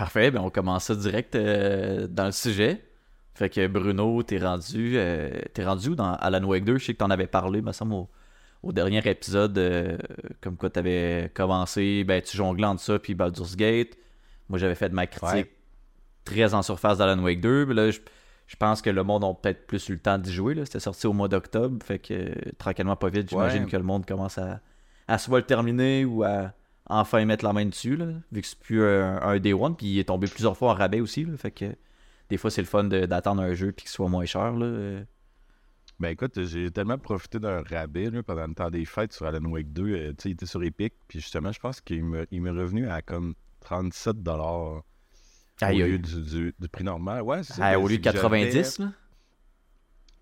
Parfait, ben on commence ça direct euh, dans le sujet. Fait que Bruno, t'es rendu, euh, t'es rendu où dans Alan Wake 2? Je sais que t'en avais parlé, me semble, au, au dernier épisode, euh, comme quoi t'avais commencé, ben tu jonglais entre ça puis Baldur's Gate. Moi, j'avais fait de ma critique Ouais. très en surface d'Alan Wake 2. Mais là, je, je pense que le monde a peut-être plus eu le temps d'y jouer. C'était sorti au mois d'octobre. Fait que tranquillement, pas vite, j'imagine Ouais. que le monde commence à, à soit le terminer ou à enfin mettre la main dessus. Là, vu que c'est plus un, un Day One. Puis il est tombé plusieurs fois en rabais aussi. là. fait que des fois, c'est le fun d'attendre un jeu puis qu'il soit moins cher. Là. Ben écoute, j'ai tellement profité d'un rabais là, pendant le temps des fêtes sur Alan Wake 2. euh, sais, il était sur Epic. Puis justement, je pense qu'il me- il m'est revenu à comme 37 dollars au lieu du, du- du prix normal. Ouais, ça. Ah, au lieu de c'est que j'avais- 90, là.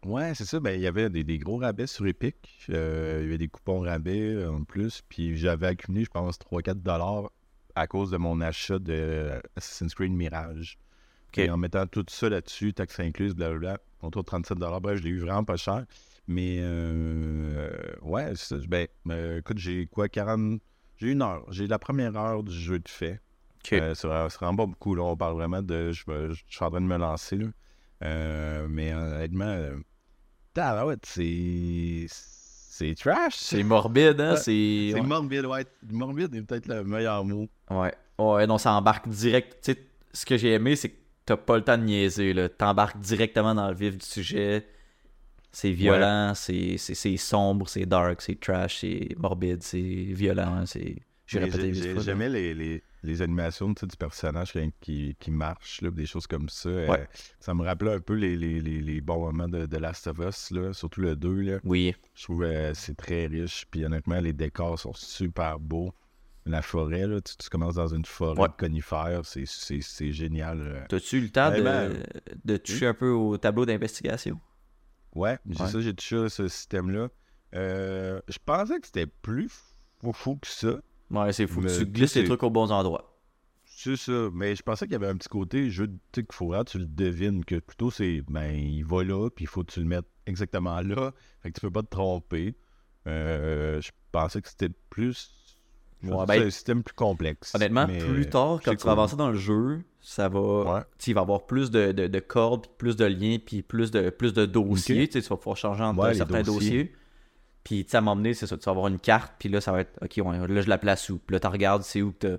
Ouais, c'est ça. Ben, il y avait des, des gros rabais sur Epic. Euh, il y avait des coupons rabais euh, en plus. Puis j'avais accumulé, je pense, 3-4 dollars à cause de mon achat de euh, Assassin's Creed Mirage. Ok. Et en mettant tout ça là-dessus, taxes incluses, blablabla, autour de 37 dollars. Bref, je l'ai eu vraiment pas cher. Mais, euh, ouais, ben, euh, écoute, j'ai quoi, 40... J'ai une heure. J'ai la première heure du jeu de fait. Ok. Euh, c'est vraiment, pas beaucoup. Là. On parle vraiment de. Je, je suis en train de me lancer. Là. Mais honnêtement, tabarouette, c'est. C'est trash. C'est morbide, hein? Ouais. C'est. C'est ouais. morbide, ouais. Morbide est peut-être le meilleur mot. Ouais. Ouais, non, ça embarque direct. Tu sais, ce que j'ai aimé, c'est que t'as pas le temps de niaiser, là. T'embarques directement dans le vif du sujet. C'est violent, c'est c'est- c'est sombre, c'est dark, c'est trash, c'est morbide, c'est violent, c'est... J'ai répété. J'aimais les, les, les animations tu sais, du personnage qui, qui, qui marche, là, des choses comme ça. Euh, ça me rappelait un peu les, les, les, les bons moments de, de Last of Us, là, surtout le 2. Là. Oui. Je trouve que c'est très riche. Puis honnêtement, les décors sont super beaux. La forêt, là, tu, tu commences dans une forêt Ouais. de conifères, c'est- génial. là. T'as-tu eu le temps de, Vraiment. de toucher un peu au tableau d'investigation? Ouais, j'ai ça, j'ai touché à ce système-là. Euh, je pensais que c'était plus fou, fou que ça. Ouais, c'est fou. Mais tu glisses les trucs aux bons endroits. C'est ça, mais je pensais qu'il y avait un petit côté jeu qu'il faut tu le devines, que plutôt c'est ben il va là, puis il faut que tu le mettes exactement là, fait que tu peux pas te tromper. Euh, je pensais que c'était plus Ouais, ben, un système plus complexe. Honnêtement, mais- plus tard, quand tu vas avancer dans le jeu, ça va. Ouais. il va y avoir plus de, de, de cordes, puis plus de liens, puis plus de, plus de dossiers. Ok. Tu sais, tu vas pouvoir changer entre Ouais, certains dossiers. dossiers. Puis, tu sais, à donné, c'est ça. Tu vas avoir une carte, puis là, ça va être. Ok, ouais, là, je la place où? Puis là, tu regardes, c'est où que.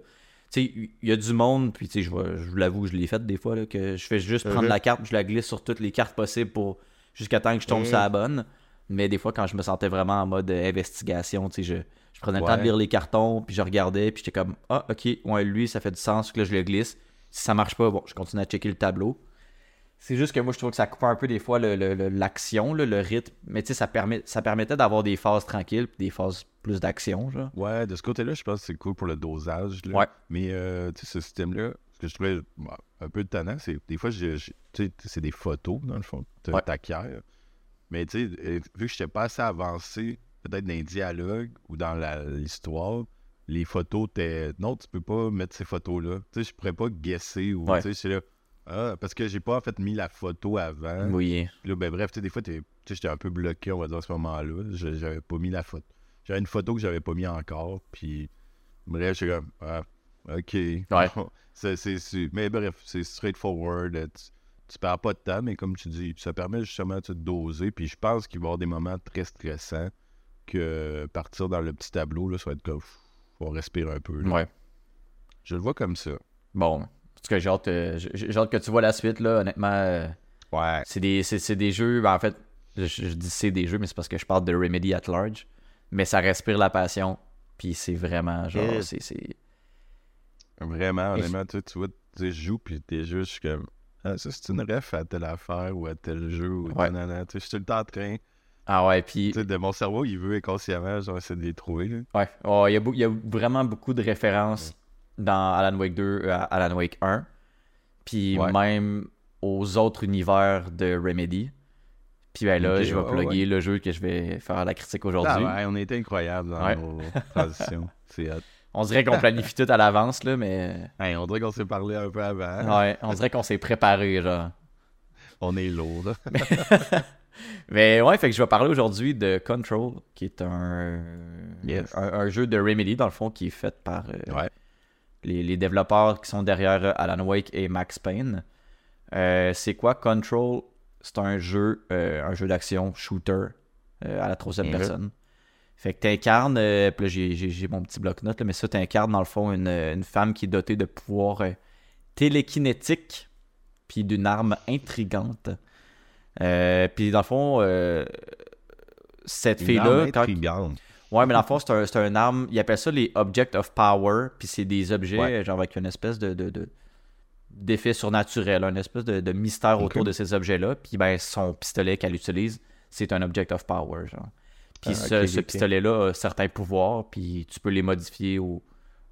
Tu sais, il y a du monde, puis tu sais, je, je l'avoue, je l'ai fait des fois, là, que je fais juste prendre Mhm. la carte, je la glisse sur toutes les cartes possibles pour jusqu'à temps que je tombe sur la bonne. Mais des fois, quand je me sentais vraiment en mode euh, investigation, tu sais, je, je prenais le temps de lire les cartons, puis je regardais, puis j'étais comme, ah, ok, ouais, lui, ça fait du sens, que là, je le glisse. Si ça marche pas, bon, je continue à checker le tableau. C'est juste que moi, je trouve que ça coupe un peu des fois le- le- le- l'action, le, le rythme. Mais tu sais, ça, permet, ça permettait d'avoir des phases tranquilles, puis des phases plus d'action, genre. Ouais, de ce côté-là, je pense que c'est cool pour le dosage. là. Ouais. Mais euh, tu sais, ce système-là, ce que je trouvais bah, un peu tannant, c'est des fois, je- je- tu sais, c'est des photos, dans le fond, de Ouais. Mais tu sais, vu que je n'étais pas assez avancé, peut-être dans les dialogues ou dans l'histoire, les photos, t'es. Non, tu peux pas mettre ces photos-là. Tu sais, je pourrais pas guesser ou. Ouais. Tu sais, là. Ah, parce que j'ai pas en fait mis la photo avant. Oui. Puis là, ben bref, tu sais, des fois, j'étais un peu bloqué, on va dire, à ce moment-là. J'avais pas mis la photo. J'avais une photo que j'avais pas mis encore. Puis, bref, j'étais comme, ah, ok. Ouais. C'est- Mais bref, c'est straightforward. euh, Tu, tu perds pas de temps, mais comme tu dis, ça permet justement tu de doser. Puis je pense qu'il va y avoir des moments très stressants que partir dans le petit tableau, là, ça va être comme, on respire un peu. là. Ouais. Je le vois comme ça. Bon. En tout cas, j'ai hâte, hâte que tu vois la suite, là. Honnêtement, euh, Ouais. c'est des, c'est, c'est des jeux. ben, en fait, je, je dis c'est des jeux, mais c'est parce que je parle de Remedy at large. Mais ça respire la passion. Puis c'est vraiment, genre, c'est, c'est. Vraiment, honnêtement, tu, tu vois, tu sais, je joue, puis t'es juste je suis comme, ah, ça, c'est une ref à telle affaire ou à tel jeu, ou Ouais. nanana. Tu sais, je suis tout le temps en train, Ah ouais, puis. tu sais, de mon cerveau, il veut inconsciemment, genre, essayer de les trouver, là. Ouais, Oh, il y, a y a vraiment beaucoup de références dans Alan Wake 2 euh, à Alan Wake 1. Puis Ouais. même aux autres univers de Remedy. Puis ben là, je vais ouais, plugger ouais. le jeu que je vais faire la critique aujourd'hui. Ah ouais, on était incroyables dans nos transitions. C'est hot. On dirait qu'on planifie tout à l'avance, là, mais. Hey, on dirait qu'on s'est parlé un peu avant. Ouais, on dirait qu'on s'est préparé, genre. On est lourd, là. Mais ouais, fait que je vais parler aujourd'hui de Control, qui est un, Yes. un, un jeu de Remedy, dans le fond, qui est fait par, euh, Ouais. Les, les développeurs qui sont derrière euh, Alan Wake et Max Payne. Euh, c'est quoi Control? C'est un jeu, euh, un jeu d'action shooter euh, à la troisième Mhm. personne. Fait que t'incarnes, puis là j'ai- mon petit bloc-notes, mais ça t'incarnes dans le fond une, une femme qui est dotée de pouvoirs télékinétiques, puis d'une arme intrigante. Puis dans le fond, cette fille-là, quand. Ouais, mais dans le fond, c'est un, c'est un arme. Ils appellent ça les Object of Power. Puis c'est des objets, Ouais. genre avec une espèce de. de, de- d'effet surnaturel, une espèce de, de mystère autour de ces objets-là. Puis ben, son pistolet qu'elle utilise, c'est un Object of Power. Genre. Puis Ah, ce, pistolet-là a certains pouvoirs, puis tu peux les modifier au,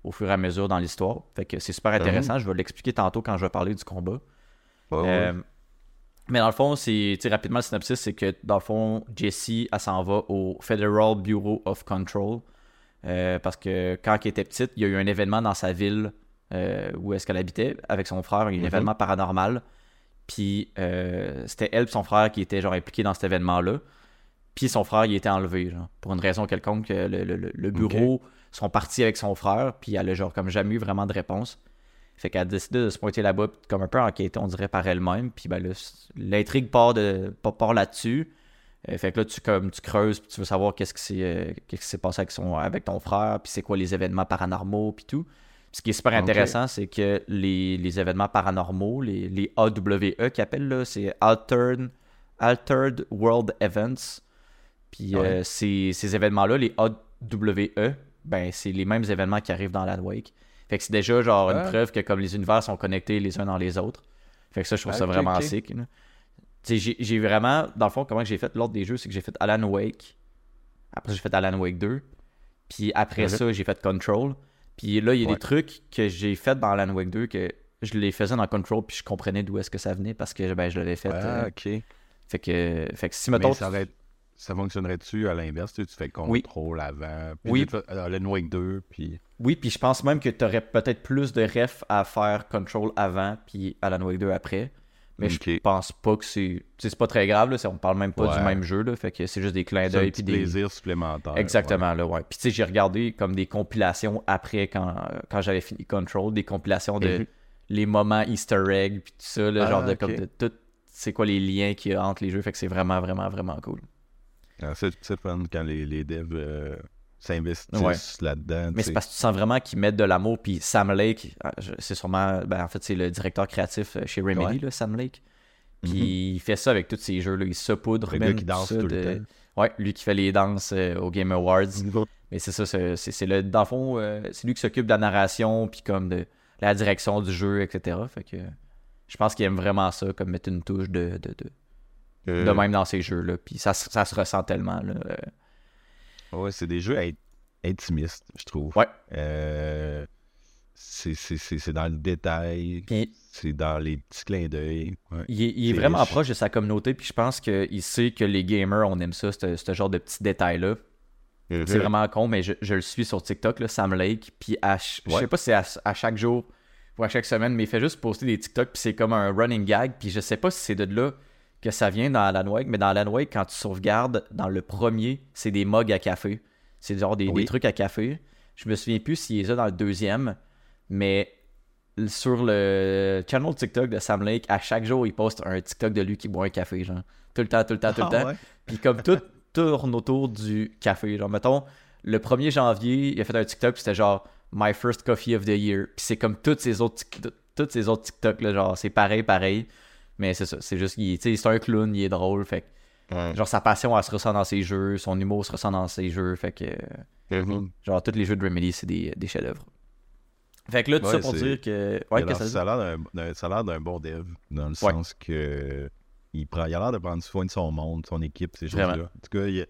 au fur et à mesure dans l'histoire. Fait que c'est super intéressant. Je vais l'expliquer tantôt quand je vais parler du combat. Euh, mais dans le fond, c'est rapidement le synopsis, c'est que dans le fond, Jessie, elle s'en va au Federal Bureau of Control. euh, parce que quand elle était petite, il y a eu un événement dans sa ville euh, où est-ce qu'elle habitait avec son frère, un Mhm. événement paranormal. Puis euh, c'était elle et son frère qui étaient genre impliqués dans cet événement-là. Puis son frère, il était enlevé, genre, pour une raison quelconque. Le, le- le- le bureau sont partis avec son frère, puis elle a genre comme jamais eu vraiment de réponse. Fait qu'elle a décidé de se pointer là-bas, comme un peu enquêter, on dirait, par elle-même. Puis ben l'intrigue part, de, part, là-dessus. Euh, fait que là, tu, comme, tu creuses, puis tu veux savoir qu'est-ce qui s'est euh, passé avec, son, avec ton frère, puis c'est quoi les événements paranormaux, puis tout. Ce qui est super intéressant, c'est que les, les événements paranormaux, les, les AWE qu'ils appellent, c'est Altered, Altered World Events. Puis Ouais. euh, ces, ces événements-là, les AWE, ben, c'est les mêmes événements qui arrivent dans Alan Wake. Fait que c'est déjà genre une Ah. preuve que comme les univers sont connectés les uns dans les autres. Fait que ça, je trouve Ah, ça ok, vraiment sick. là. Tu sais, j'ai- j'ai vraiment, dans le fond, comment j'ai fait l'ordre des jeux, c'est que j'ai fait Alan Wake. Après, j'ai fait Alan Wake 2. Puis après ça, j'ai fait Control. Puis là, il y a Ouais. des trucs que j'ai fait dans Alan Wake 2 que je les faisais dans Control, puis je comprenais d'où est-ce que ça venait parce que ben, je l'avais fait. Ah, euh, ok. fait, que, fait que si, Mais mettons, aurait- ça fonctionnerait-tu à l'inverse? Tu, fais Oui. contrôle avant, puis Oui. fais euh, Alan Wake 2, puis... Oui, puis je pense même que tu aurais peut-être plus de refs à faire Control avant, puis Alan Wake 2 après. Mais je pense pas que c'est. C'est pas très grave, là, c'est- on parle même pas du même jeu, là, fait que c'est juste des clins C'est d'œil. puis des... plaisir supplémentaire. Exactement, là, ouais. Puis tu sais, j'ai regardé comme des compilations après quand, quand j'avais fini Control, des compilations de les moments Easter egg, puis tout ça, là, Ah, genre de, comme de tout. C'est quoi les liens qu'il y a entre les jeux, fait que c'est vraiment, vraiment, vraiment cool. Ah, c'est fun quand les, les devs euh, s'investissent Ouais. là-dedans. Mais c'est parce que tu sens vraiment qu'ils mettent de l'amour. Puis Sam Lake, ah, c'est sûrement. Ben, en fait, c'est le directeur créatif euh, chez Remedy, Ouais. là, Sam Lake. Puis Mhm. il fait ça avec tous ces jeux-là. Il saupoudre même gars qui danse tout de- le temps. Ouais, lui qui fait les danses euh, au Game Awards. Mais c'est ça, c'est le. Dans le fond, euh, c'est lui qui s'occupe de la narration, puis comme de la direction du jeu, etc. Fait que je pense qu'il aime vraiment ça, comme mettre une touche de, de, de, Euh, de même dans ces jeux-là. Puis ça, se- ça se ressent tellement. Là. Ouais, c'est des jeux in- intimistes, je trouve. Ouais. Euh, c'est- dans le détail, Puis c'est dans les petits clins d'œil. Ouais. Il est, il est vraiment riche. proche de sa communauté, puis je pense qu'il sait que les gamers, on aime ça, ce genre de petits détails-là. C'est vraiment con, mais je, je le suis sur TikTok, là, Sam Lake, puis à ch- je sais pas si c'est à, à chaque jour ou à chaque semaine, mais il fait juste poster des TikTok, puis c'est comme un running gag, puis je sais pas si c'est de là que ça vient dans Alan Wake, mais dans Alan Wake, quand tu sauvegardes, dans le premier, c'est des mugs à café. C'est genre des, Oui. des trucs à café. Je me souviens plus s'il les a dans le deuxième, mais sur le channel TikTok de Sam Lake, à chaque jour, il poste un TikTok de lui qui boit un café, genre. Tout le temps, tout le temps, tout le Ah, temps. ouais? Puis comme tout tourne autour du café. Genre, mettons, le 1er janvier, il a fait un TikTok, c'était genre My first coffee of the year. Puis c'est comme toutes ces autres, toutes ces autres TikTok, là, genre, c'est pareil, pareil. Mais c'est ça, c'est juste qu'il c'est un clown, il est drôle. Fait que, Ouais. genre, sa passion, elle se ressent dans ses jeux, son humour se ressent dans ses jeux. Fait que, genre, tous les jeux de Remedy, c'est des, des chefs-d'œuvre. Fait que là, tout Ouais, ça pour c'est- dire que. Ouais, que ça ça a l'air d'un- d'un- ça a l'air d'un bon dev, dans le Ouais. sens que il, prend, il a l'air de prendre soin de son monde, son équipe, ces choses-là. En tout cas, il-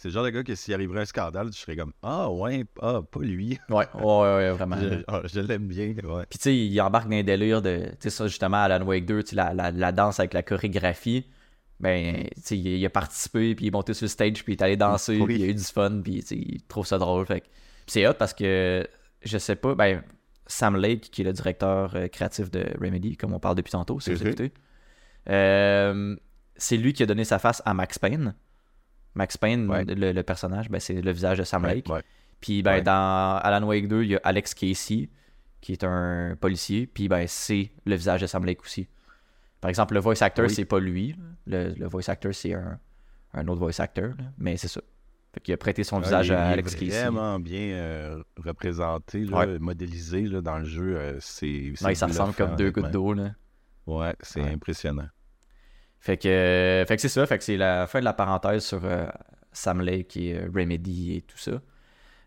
c'est le genre de gars que s'il arriverait un scandale, je serais comme Ah ouais, ah, pas lui. Ouais, ouais, ouais, vraiment. Je, ah, je l'aime bien. Ouais. Puis tu sais, il embarque dans un délire de, tu sais, ça justement, Alan Wake 2, tu sais, la, la, la danse avec la chorégraphie. Ben, tu sais, il, il a participé, puis il est monté sur le stage, puis il est allé danser, Oui. puis il a eu du fun, puis il trouve ça drôle. Fait c'est hot parce que, je sais pas, ben, Sam Lake, qui est le directeur euh, créatif de Remedy, comme on parle depuis tantôt, si vous Mhm. écoutez, euh, c'est lui qui a donné sa face à Max Payne. Max Payne, Ouais. le, le personnage, ben, c'est le visage de Sam Lake. ouais. Puis ben, dans Alan Wake 2, il y a Alex Casey, qui est un policier, puis ben, c'est le visage de Sam Lake aussi. Par exemple, le voice actor, Oui. c'est pas lui. Le, le voice actor, c'est un, un autre voice actor, mais c'est ça. Fait qu'il a prêté son Ouais, visage il, à il Alex est Casey. vraiment bien euh, représenté, là, Ouais. modélisé là, dans le jeu. euh, c'est Ouais, ça ressemble comme deux gouttes d'eau. là. Ouais, c'est Ouais. impressionnant. Fait que, euh, fait que c'est ça, fait que c'est la fin de la parenthèse sur euh, Sam Lake et euh, Remedy et tout ça.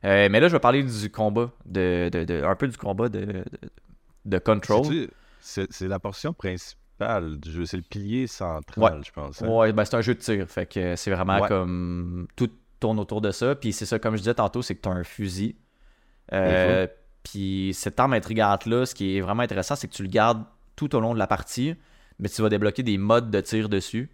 Mais là, je vais parler du combat, de, de, de- un peu du combat de, de, Control. C'est la portion principale du jeu. C'est le pilier central, je pense. hein? Ouais, ben c'est un jeu de tir, fait que c'est vraiment Ouais. comme tout tourne autour de ça. Puis c'est ça, comme je disais tantôt, c'est que tu as un fusil. Euh, Puis cette arme intrigante là, ce qui est vraiment intéressant, c'est que tu le gardes tout au long de la partie, mais tu vas débloquer des modes de tir dessus,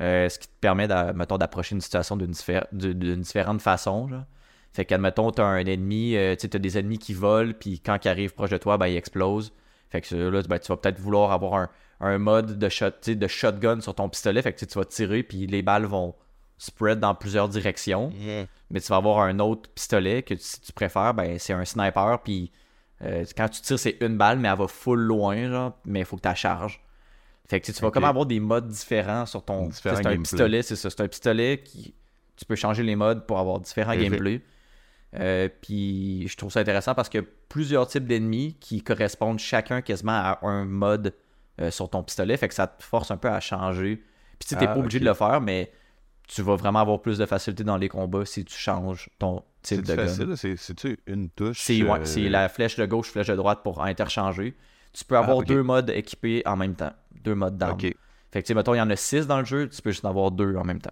euh, ce qui te permet, mettons, d'approcher une situation d'une diffé- différente façon. genre. Fait qu'admettons, tu as un ennemi, euh, tu as des ennemis qui volent, puis quand ils arrivent proche de toi, ben, ils explosent. Fait que là, ben, tu vas peut-être vouloir avoir un, un mode de, shot, de shotgun sur ton pistolet. Fait que tu vas tirer, puis les balles vont spread dans plusieurs directions. Mais tu vas avoir un autre pistolet que si tu préfères, ben, c'est un sniper. Puis euh, quand tu tires, c'est une balle, mais elle va full loin, genre, mais il faut que tu la charges. Fait que tu sais, tu vas comme avoir des modes différents sur ton. C'est un pistolet, c'est ça. C'est un pistolet qui. Tu peux changer les modes pour avoir différents gameplays. Euh, puis je trouve ça intéressant parce qu'il y a plusieurs types d'ennemis qui correspondent chacun quasiment à un mode euh, sur ton pistolet. Fait que ça te force un peu à changer. Puis tu sais, t'es Ah, pas obligé de le faire, mais tu vas vraiment avoir plus de facilité dans les combats si tu changes ton type C'est de gun. facile, c'est- c'est-tu une touche? C'est ouais, euh, c'est la flèche de gauche, flèche de droite pour interchanger. Tu peux avoir Ah, deux modes équipés en même temps. Deux modes d'armes. Ok. Fait que tu sais, mettons, il y en a six dans le jeu, tu peux juste en avoir deux en même temps.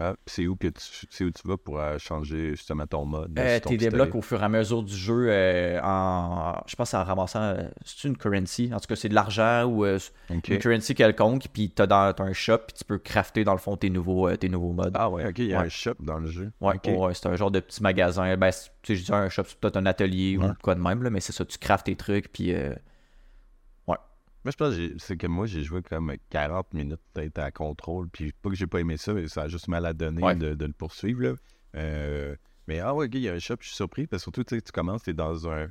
Ah, c'est où que tu, c'est où tu vas pour euh, changer justement ton mode? Euh, pistolet? débloques au fur et à mesure du jeu euh, en. Je pense en ramassant. c'est une currency? En tout cas, c'est de l'argent ou une currency quelconque. Puis t'as dans t'as un shop, puis tu peux crafter dans le fond tes nouveaux, tes nouveaux modes. Ah ouais, ok, il y a Ouais. un shop dans le jeu. Ouais, c'est un genre de petit magasin. Ben, tu sais, je dis un shop, c'est peut-être un atelier Ouais. ou quoi de même, là, mais c'est ça, tu craftes tes trucs, puis Moi, je pense que c'est que moi, j'ai joué comme 40 minutes peut-être à contrôle. Puis pas que j'ai pas aimé ça, mais ça a juste mal à donner Ouais. de, de le poursuivre. Là. Euh, mais ah ouais, ok, il y a un shop, je suis surpris. Parce que surtout, tu sais, tu commences, t'es dans un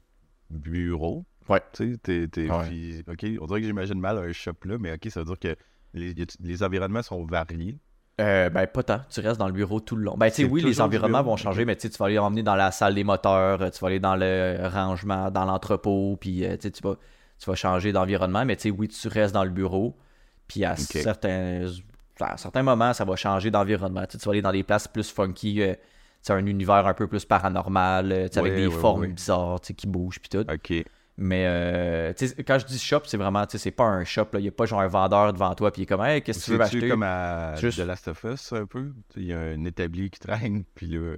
bureau. Ouais. Tu sais, t'es. t'es- Ouais. puis, ok, on dirait que j'imagine mal un shop là, mais ok, ça veut dire que les, environnements sont variés? Euh, ben, pas tant. Tu restes dans le bureau tout le long. Ben, tu sais, oui, les environnements vont changer, mais tu sais, tu vas aller emmener dans la salle des moteurs, euh, tu vas aller dans le rangement, dans l'entrepôt, puis euh, tu vas, tu vas changer d'environnement, mais tu sais, oui, tu restes dans le bureau, puis à, certains, à certains moments, ça va changer d'environnement. Tu sais, tu vas aller dans des places plus funky, euh, tu sais, un univers un peu plus paranormal, euh, tu sais, avec des formes bizarres, tu sais, qui bougent, puis tout. Ok. Mais euh, quand je dis shop, c'est vraiment, tu sais, c'est pas un shop, là. il n'y a pas genre un vendeur devant toi, puis il est comme, hey, qu'est-ce que tu veux C'est-tu m'acheter? comme à Juste- The Last of Us un peu? Il y a un établi qui traîne, puis là,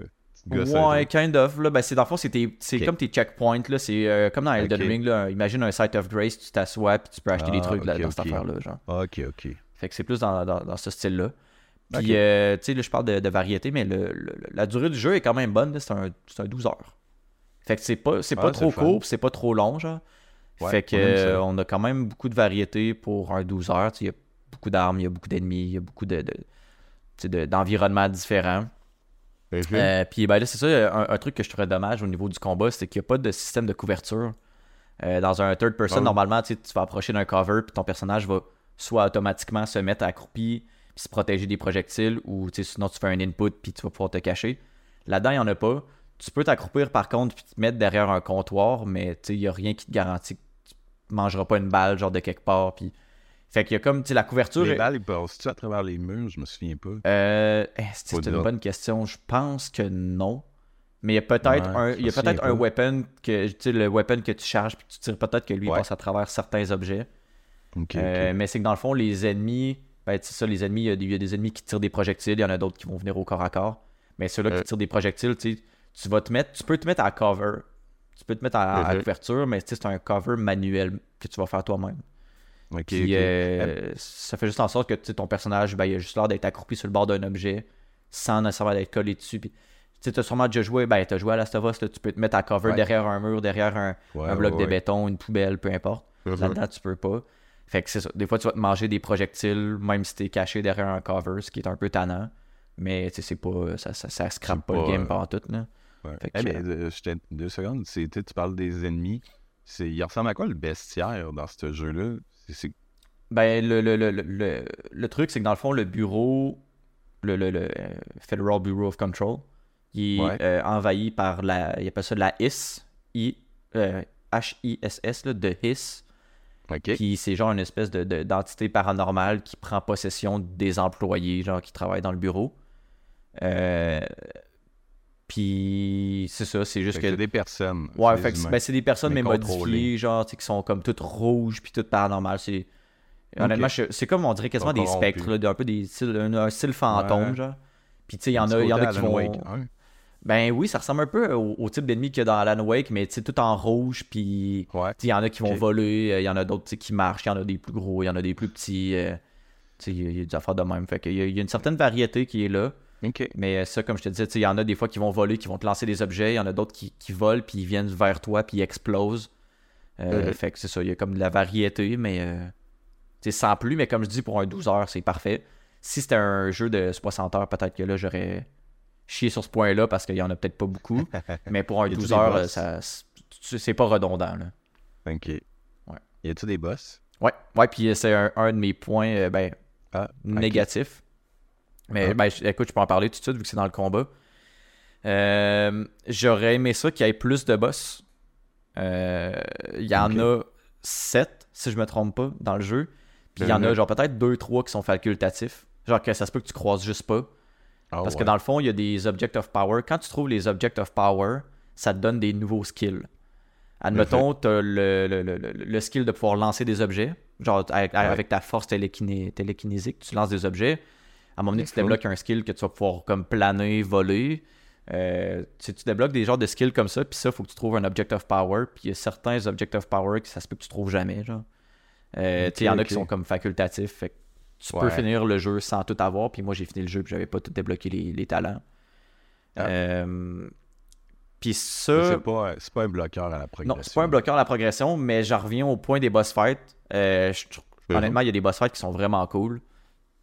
Ouais, kind of. Là, ben, c'est dans le fond, c'est, tes- c'est Ok. comme tes checkpoints. Là, c'est euh, comme dans Elden. Ring. Là, imagine un site of grace, tu t'assois puis tu peux acheter des Ah, trucs là, dans cette affaire-là. Genre. Ok, ok. Fait que c'est plus dans, dans, dans ce style-là. Puis, euh, tu sais, là, je parle de, de variété, mais le, le- la durée du jeu est quand même bonne. là, C'est un, c'est un 12 heures. Fait que c'est pas, c'est Ah, pas trop court, c'est pas trop long, genre. Ouais, fait que on euh, a quand même beaucoup de variété pour un 12 heures. Il y a beaucoup d'armes, il y a beaucoup d'ennemis, il y a beaucoup de- d'environnements différents. Mhm. Euh, puis ben là, c'est ça, un, un truc que je trouvais dommage au niveau du combat, c'est qu'il n'y a pas de système de couverture. Euh, dans un third person, Ah normalement, tu vas approcher d'un cover, puis ton personnage va soit automatiquement se mettre accroupi, puis se protéger des projectiles, ou sinon tu fais un input, puis tu vas pouvoir te cacher. Là-dedans, il n'y en a pas. Tu peux t'accroupir par contre, puis te mettre derrière un comptoir, mais il n'y a rien qui te garantit que tu mangeras pas une balle, genre de quelque part. Puis... Fait qu'il y a comme, tu sais, la couverture. Les balles, ils passent-tu à travers les murs? Je me souviens pas. euh, c'est une bonne question? Je pense que non. Mais il y a peut-être Ouais, un, il y a peut-être un weapon que tu sais, le weapon que tu charges puis tu tires peut-être que lui il passe à travers certains objets. Euh. Mais c'est que dans le fond les ennemis, ben c'est ça les ennemis, il y a des- il y, a des ennemis qui tirent des projectiles, il y en a d'autres qui vont venir au corps à corps. Mais ceux-là Euh. qui tirent des projectiles, tu vas te mettre, tu peux te mettre à cover, tu peux te mettre à, à Mhm. couverture, mais c'est un cover manuel que tu vas faire toi-même. Puis euh, ça fait juste en sorte que ton personnage, ben, il a juste l'air d'être accroupi sur le bord d'un objet sans nécessairement d'être collé dessus. Puis, tu as sûrement déjà joué, ben, tu as joué à Last of Us, là, tu peux te mettre à cover Ouais. derrière un mur, derrière un, Ouais, un bloc ouais, de béton, une poubelle, peu importe. Mhm. Là-dedans, tu peux pas. Fait que c'est ça. Des fois, tu vas te manger des projectiles, même si t'es caché derrière un cover, ce qui est un peu tannant. Mais tu sais, c'est pas. Ça, ça, ça scrape pas, pas, le game euh, pendant tout. Là. Fait Eh que- bien, euh, je deux secondes. Tu parles des ennemis. il ressemble à quoi le bestiaire dans ce jeu-là? C'est, Ben, le, le, le, le, truc, c'est que dans le fond, le bureau, le, le, le, euh, Federal Bureau of Control, il est Ouais. euh, envahi par la. Il appelle ça la HIS, I, euh, H-I-S-S, là, de HIS. OK. Puis c'est genre une espèce de, de- d'entité paranormale qui prend possession des employés, genre qui travaillent dans le bureau. Euh, puis c'est ça, c'est juste Fait que c'est des personnes. Ouais, c'est fait des que c'est- ben, des personnes mais, mais modifiées, genre, tu sais, qui sont comme toutes rouges puis toutes paranormales. C'est... Honnêtement, c'est comme on dirait quasiment des spectres, là, un peu des styles- un, un style fantôme, Ouais. genre. Puis tu sais, il y en a, y en a qui vont. Wake, hein? Ben oui, ça ressemble un peu au, au type d'ennemi qu'il y a dans Alan Wake, mais tu sais, tout en rouge, puis. Ouais. Il y en a qui vont voler, euh, il y en a d'autres qui marchent, il y en a des plus gros, il y en a des plus petits. euh, tu sais, il y a- il y a des affaires de même. Fait qu'il y a une certaine variété qui est là. Mais euh, ça, comme je te disais, il y en a des fois qui vont voler, qui vont te lancer des objets. Il y en a d'autres qui, qui volent, puis ils viennent vers toi, puis ils explosent. Euh, Mhm. Fait que c'est ça, il y a comme de la variété, mais euh, sans plus. Mais comme je dis, pour un 12 heures, c'est parfait. Si c'était un jeu de 60 heures, peut-être que là, j'aurais chié sur ce point-là parce qu'il y en a peut-être pas beaucoup. mais pour un Y a-tu 12 des heures, ça, c'est pas redondant. Là. OK. Ouais. Y a-tu des boss? Ouais, ouais, puis euh, c'est un, un de mes points ben, Ah, négatifs. Mais Ah. ben, écoute, je peux en parler tout de suite vu que c'est dans le combat. Euh, J'aurais aimé ça qu'il y ait plus de boss. Euh, Il y en a 7, si je me trompe pas, dans le jeu. Puis il y en a Mhm. genre peut-être 2-3 qui sont facultatifs. Genre que ça se peut que tu croises juste pas. Ah, Parce que dans le fond, il y a des Object of Power. Quand tu trouves les Object of Power, ça te donne des nouveaux skills. Admettons, tu as le, le, le- le- skill de pouvoir lancer des objets. Genre, avec, avec ta force télékiné- télékinésique, tu lances des objets. À un moment donné, tu débloques un skill que tu vas pouvoir comme planer, voler. Euh, tu, débloques des genres de skills comme ça, puis ça, il faut que tu trouves un Object of Power. Puis il y a certains Object of Power que ça se peut que tu trouves jamais. Genre. Euh, il y en a qui sont comme facultatifs. Fait que tu peux finir le jeu sans tout avoir. Puis moi, j'ai fini le jeu, puis j'avais pas tout débloqué les, les talents. Ah. Euh, puis C'est ça, pas, c'est pas un bloqueur à la progression. non, c'est pas un bloqueur à la progression, mais j'en reviens au point des boss fights. Euh, je Mhm. Honnêtement, il y a des boss fights qui sont vraiment cool.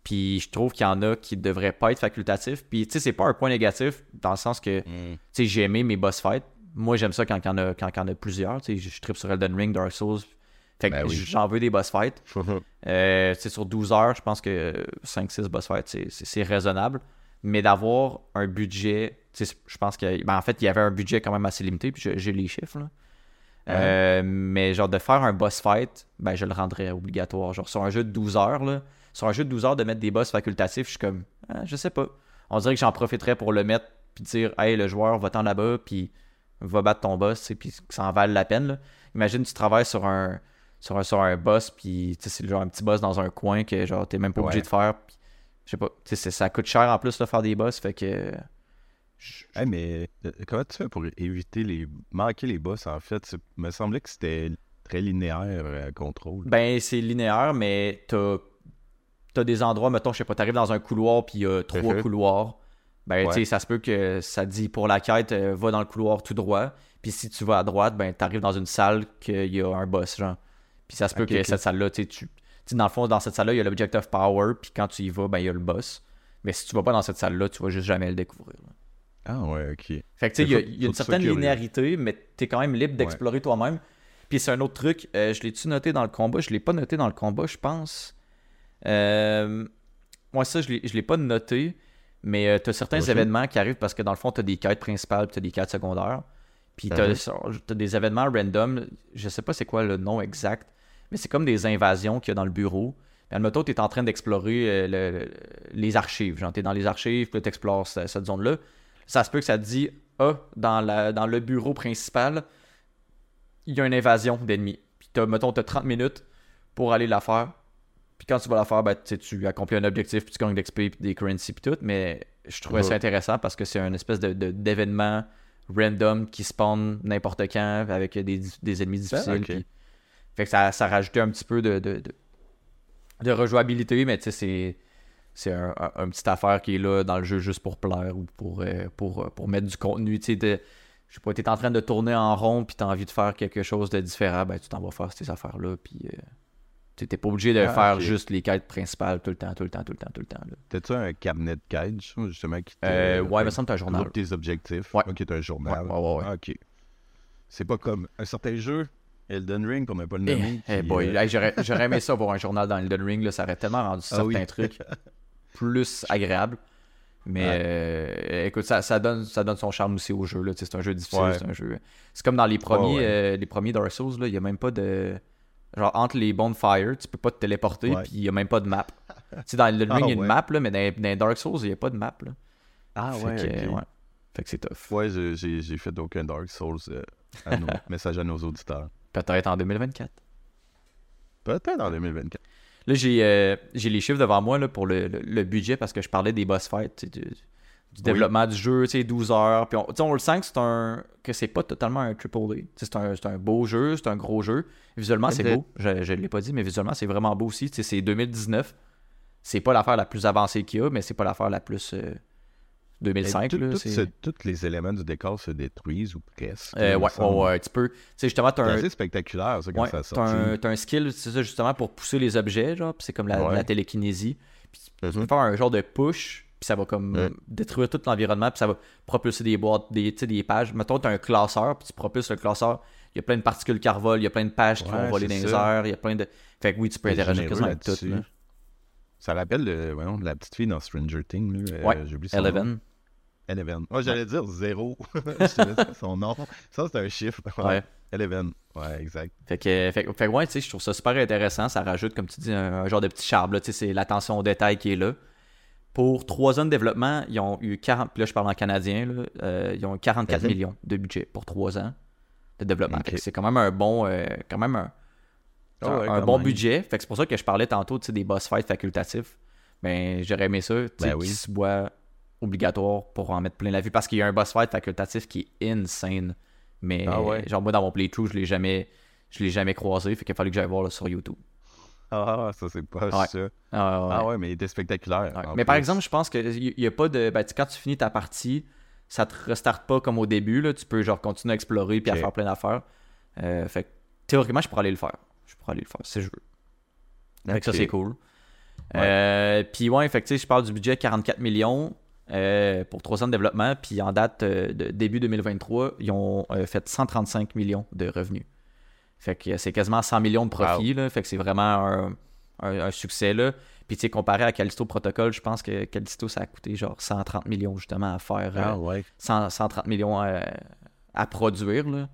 Puis je trouve qu'il y en a qui devraient pas être facultatifs. Puis tu sais, c'est pas un point négatif dans le sens que Mm. tu sais, j'ai aimé mes boss fights. Moi, j'aime ça quand il y en a, quand il y en a plusieurs. Tu sais, je, je tripe sur Elden Ring, Dark Souls. Fait que Ben oui. j'en veux des boss fights. Euh, tu sais, sur 12 heures, je pense que 5-6 boss fights, c'est- raisonnable. Mais d'avoir un budget, tu sais, je pense que. ben, en fait, il y avait un budget quand même assez limité, puis j'ai- j'ai les chiffres. là. Euh, mais genre de faire un boss fight, ben je le rendrais obligatoire. Genre sur un jeu de 12 heures, là, sur un jeu de 12 heures de mettre des boss facultatifs, je suis comme, ah, je sais pas. On dirait que j'en profiterais pour le mettre, puis dire, hey, le joueur va-t'en là-bas, puis va battre ton boss, puis que ça en vale la peine. là. Imagine, tu travailles sur un, sur un, sur un boss, puis tu sais, c'est genre un petit boss dans un coin que genre t'es même pas obligé Ouais. de faire. puis, je sais pas, tu sais, c'est- ça coûte cher en plus de faire des boss, fait que. Hey, mais euh, comment tu fais pour éviter les. manquer les boss en fait? Il me semblait que c'était très linéaire euh, contrôle. Ben, c'est linéaire, mais t'as as des endroits, mettons, je sais pas, t'arrives dans un couloir, puis il y a trois couloirs. Ben, Ouais. tu sais, ça se peut que ça dit pour la quête, euh, va dans le couloir tout droit. Puis si tu vas à droite, ben, t'arrives dans une salle qu'il y a un boss, genre. Puis ça se peut que cette salle-là, tu sais, tu. dans le fond, dans cette salle-là, il y a l'Object of Power, puis quand tu y vas, ben, il y a le boss. Mais si tu vas pas dans cette salle-là, tu vas juste jamais le découvrir. là. Ah ouais, ok. Fait que tu sais, il y a, y une certaine linéarité, mais t'es quand même libre d'explorer toi-même. Puis c'est un autre truc, euh, je l'ai-tu noté dans le combat? Je l'ai pas noté dans le combat, je pense. Euh, Moi, ça, je l'ai- je l'ai pas noté, mais euh, t'as certains Ok. événements qui arrivent parce que dans le fond, t'as des quêtes principales, puis t'as des quêtes secondaires. Puis t'as Mhm. t'as des événements random, je sais pas c'est quoi le nom exact, mais c'est comme des invasions qu'il y a dans le bureau. Puis admettons, t'es en train d'explorer euh, le- le- les archives. Genre, t'es dans les archives, puis là, t'explores ce- cette zone-là. Ça se peut que ça te dit, ah, dans, la, dans le bureau principal, il y a une invasion d'ennemis. Puis mettons, t'as 30 minutes pour aller la faire. Puis quand tu vas la faire, ben, tu accomplis un objectif, puis tu gagnes d'XP, puis des currency, puis tout. Mais je trouvais ça intéressant parce que c'est un espèce de, de- d'événement random qui spawn n'importe quand avec des, des ennemis difficiles. puis- Fait que ça, ça rajoutait un petit peu de, de, de, de rejouabilité, mais tu sais, c'est. C'est un, un- une petite affaire qui est là dans le jeu juste pour plaire ou pour, euh, pour, euh, pour mettre du contenu. Tu sais, de- je sais pas, t'es en train de tourner en rond puis t'as envie de faire quelque chose de différent, ben tu t'en vas faire ces affaires-là. Puis euh, tu t'es pas obligé de Ah, faire juste les quêtes principales tout le temps, tout le temps, tout le temps, tout le temps. T'as-tu un cabinet de quête, justement, qui te. Euh, ouais, il me semble que t'as un journal. tes objectifs? Ouais. Ok, t'as un journal. Ouais, ouais, ouais. Ah, ok. C'est pas comme un certain jeu. Elden Ring, pour ne pas le Eh, nommer. eh qui, boy, euh, hey, j'aurais j'aurais aimé ça voir un journal dans Elden Ring, là, ça aurait tellement rendu Ah certains oui. trucs plus agréables. Mais Ouais. euh, écoute, ça, ça, donne, ça donne son charme aussi au jeu. là, C'est un jeu difficile, Ouais. c'est un jeu. C'est comme dans les premiers, Ouais, euh, les premiers Dark Souls, il n'y a même pas de. Genre entre les bonfires, tu peux pas te téléporter, Ouais. puis il n'y a même pas de map. tu sais, dans Elden Ah, Ring, il y a une ouais. map, là, mais dans, dans Dark Souls, il n'y a pas de map. Là. Ah fait, ouais, que, ouais. Fait que c'est tough. Ouais, j'ai- fait aucun Dark Souls. euh, à nos- message à nos auditeurs. Peut-être en 2024. Peut-être en 2024. Là, j'ai euh, j'ai les chiffres devant moi là, pour le, le- le budget parce que je parlais des boss fights, tu sais, du, développement du jeu, tu sais, 12 heures. Puis on, on le sent que c'est un que c'est pas totalement un triple sais, C'est un, c'est un beau jeu, c'est un gros jeu. Visuellement, c'est beau. Je, je l'ai pas dit, mais visuellement, c'est vraiment beau aussi. Tu sais, C'est 2019. C'est pas l'affaire la plus avancée qu'il y a, mais c'est pas l'affaire la plus euh, 2005. Tout- là, tout c'est- ce- tous les éléments du décor se détruisent ou presque. Euh, ouais, semble. ouais, tu peux. C'est un, assez spectaculaire, ça, quand Ouais, ça sort. t'as un skill, c'est ça justement, pour pousser les objets, genre, c'est comme la, Ouais. la télékinésie. Puis tu peux Mhm. faire un genre de push, puis ça va comme détruire tout l'environnement, puis ça va propulser des boîtes, des, tu des pages. Mettons, t'as un classeur, puis tu propulses le classeur, il y a plein de particules qui revolent, il y a plein de pages qui Ouais, vont voler dans les airs, il y a plein de... Fait que oui, tu peux interagir quasiment avec tout. là. Ça rappelle le- voyons, la petite fille dans Stranger Things. Là, euh, Ouais, j'ai oublié son nom. Eleven. Eleven. Moi, j'allais dire zéro. Son nom. Ça, c'est un chiffre. Ouais. Eleven. Ouais, exact. Fait que, fait, fait ouais, tu sais, je trouve ça super intéressant. Ça rajoute, comme tu dis, un, un genre de petit charme. là. Tu sais, c'est l'attention au détail qui est là. Pour trois ans de développement, ils ont eu 40, puis là je parle en canadien, là, euh, ils ont eu 44 Mhm. millions de budget pour trois ans de développement. Ok. Fait que C'est quand même un bon, euh, quand même un, Ah un- ouais, un quand bon même. budget. Fait que c'est pour ça que je parlais tantôt des boss fights facultatifs. Ben, j'aurais aimé ça, Ben oui. qui soit obligatoire pour en mettre plein la vue. Parce qu'il y a un boss fight facultatif qui est insane. Mais Ah ouais. genre moi dans mon playthrough, je l'ai jamais. Je l'ai jamais croisé, fait qu'il a fallu que j'aille voir là, sur YouTube. Ah, ça, c'est pas Ouais. ça. Ah, ouais. Ah ouais, mais il était spectaculaire. Ouais. Mais par exemple, je pense qu'il n'y a pas de. Ben, quand tu finis ta partie, ça te restarte pas comme au début. Là. Tu peux genre continuer à explorer puis à faire plein d'affaires. Euh, fait que théoriquement, je pourrais aller le faire. Je pourrais aller le faire si je veux. Fait que ça, c'est cool. Euh, puis ouais, fait que, tu sais, je parle du budget 44 millions euh, pour 3 ans de développement. Puis en date euh, de début 2023, ils ont euh, fait 135 millions de revenus. Fait que c'est quasiment 100 millions de profits. Là, fait que c'est vraiment un, un- un succès. Là. Puis tu sais, comparé à Callisto Protocol, je pense que Callisto, ça a coûté genre 130 millions justement à faire. euh, Ah ouais. 100 130 millions à, à produire. Là.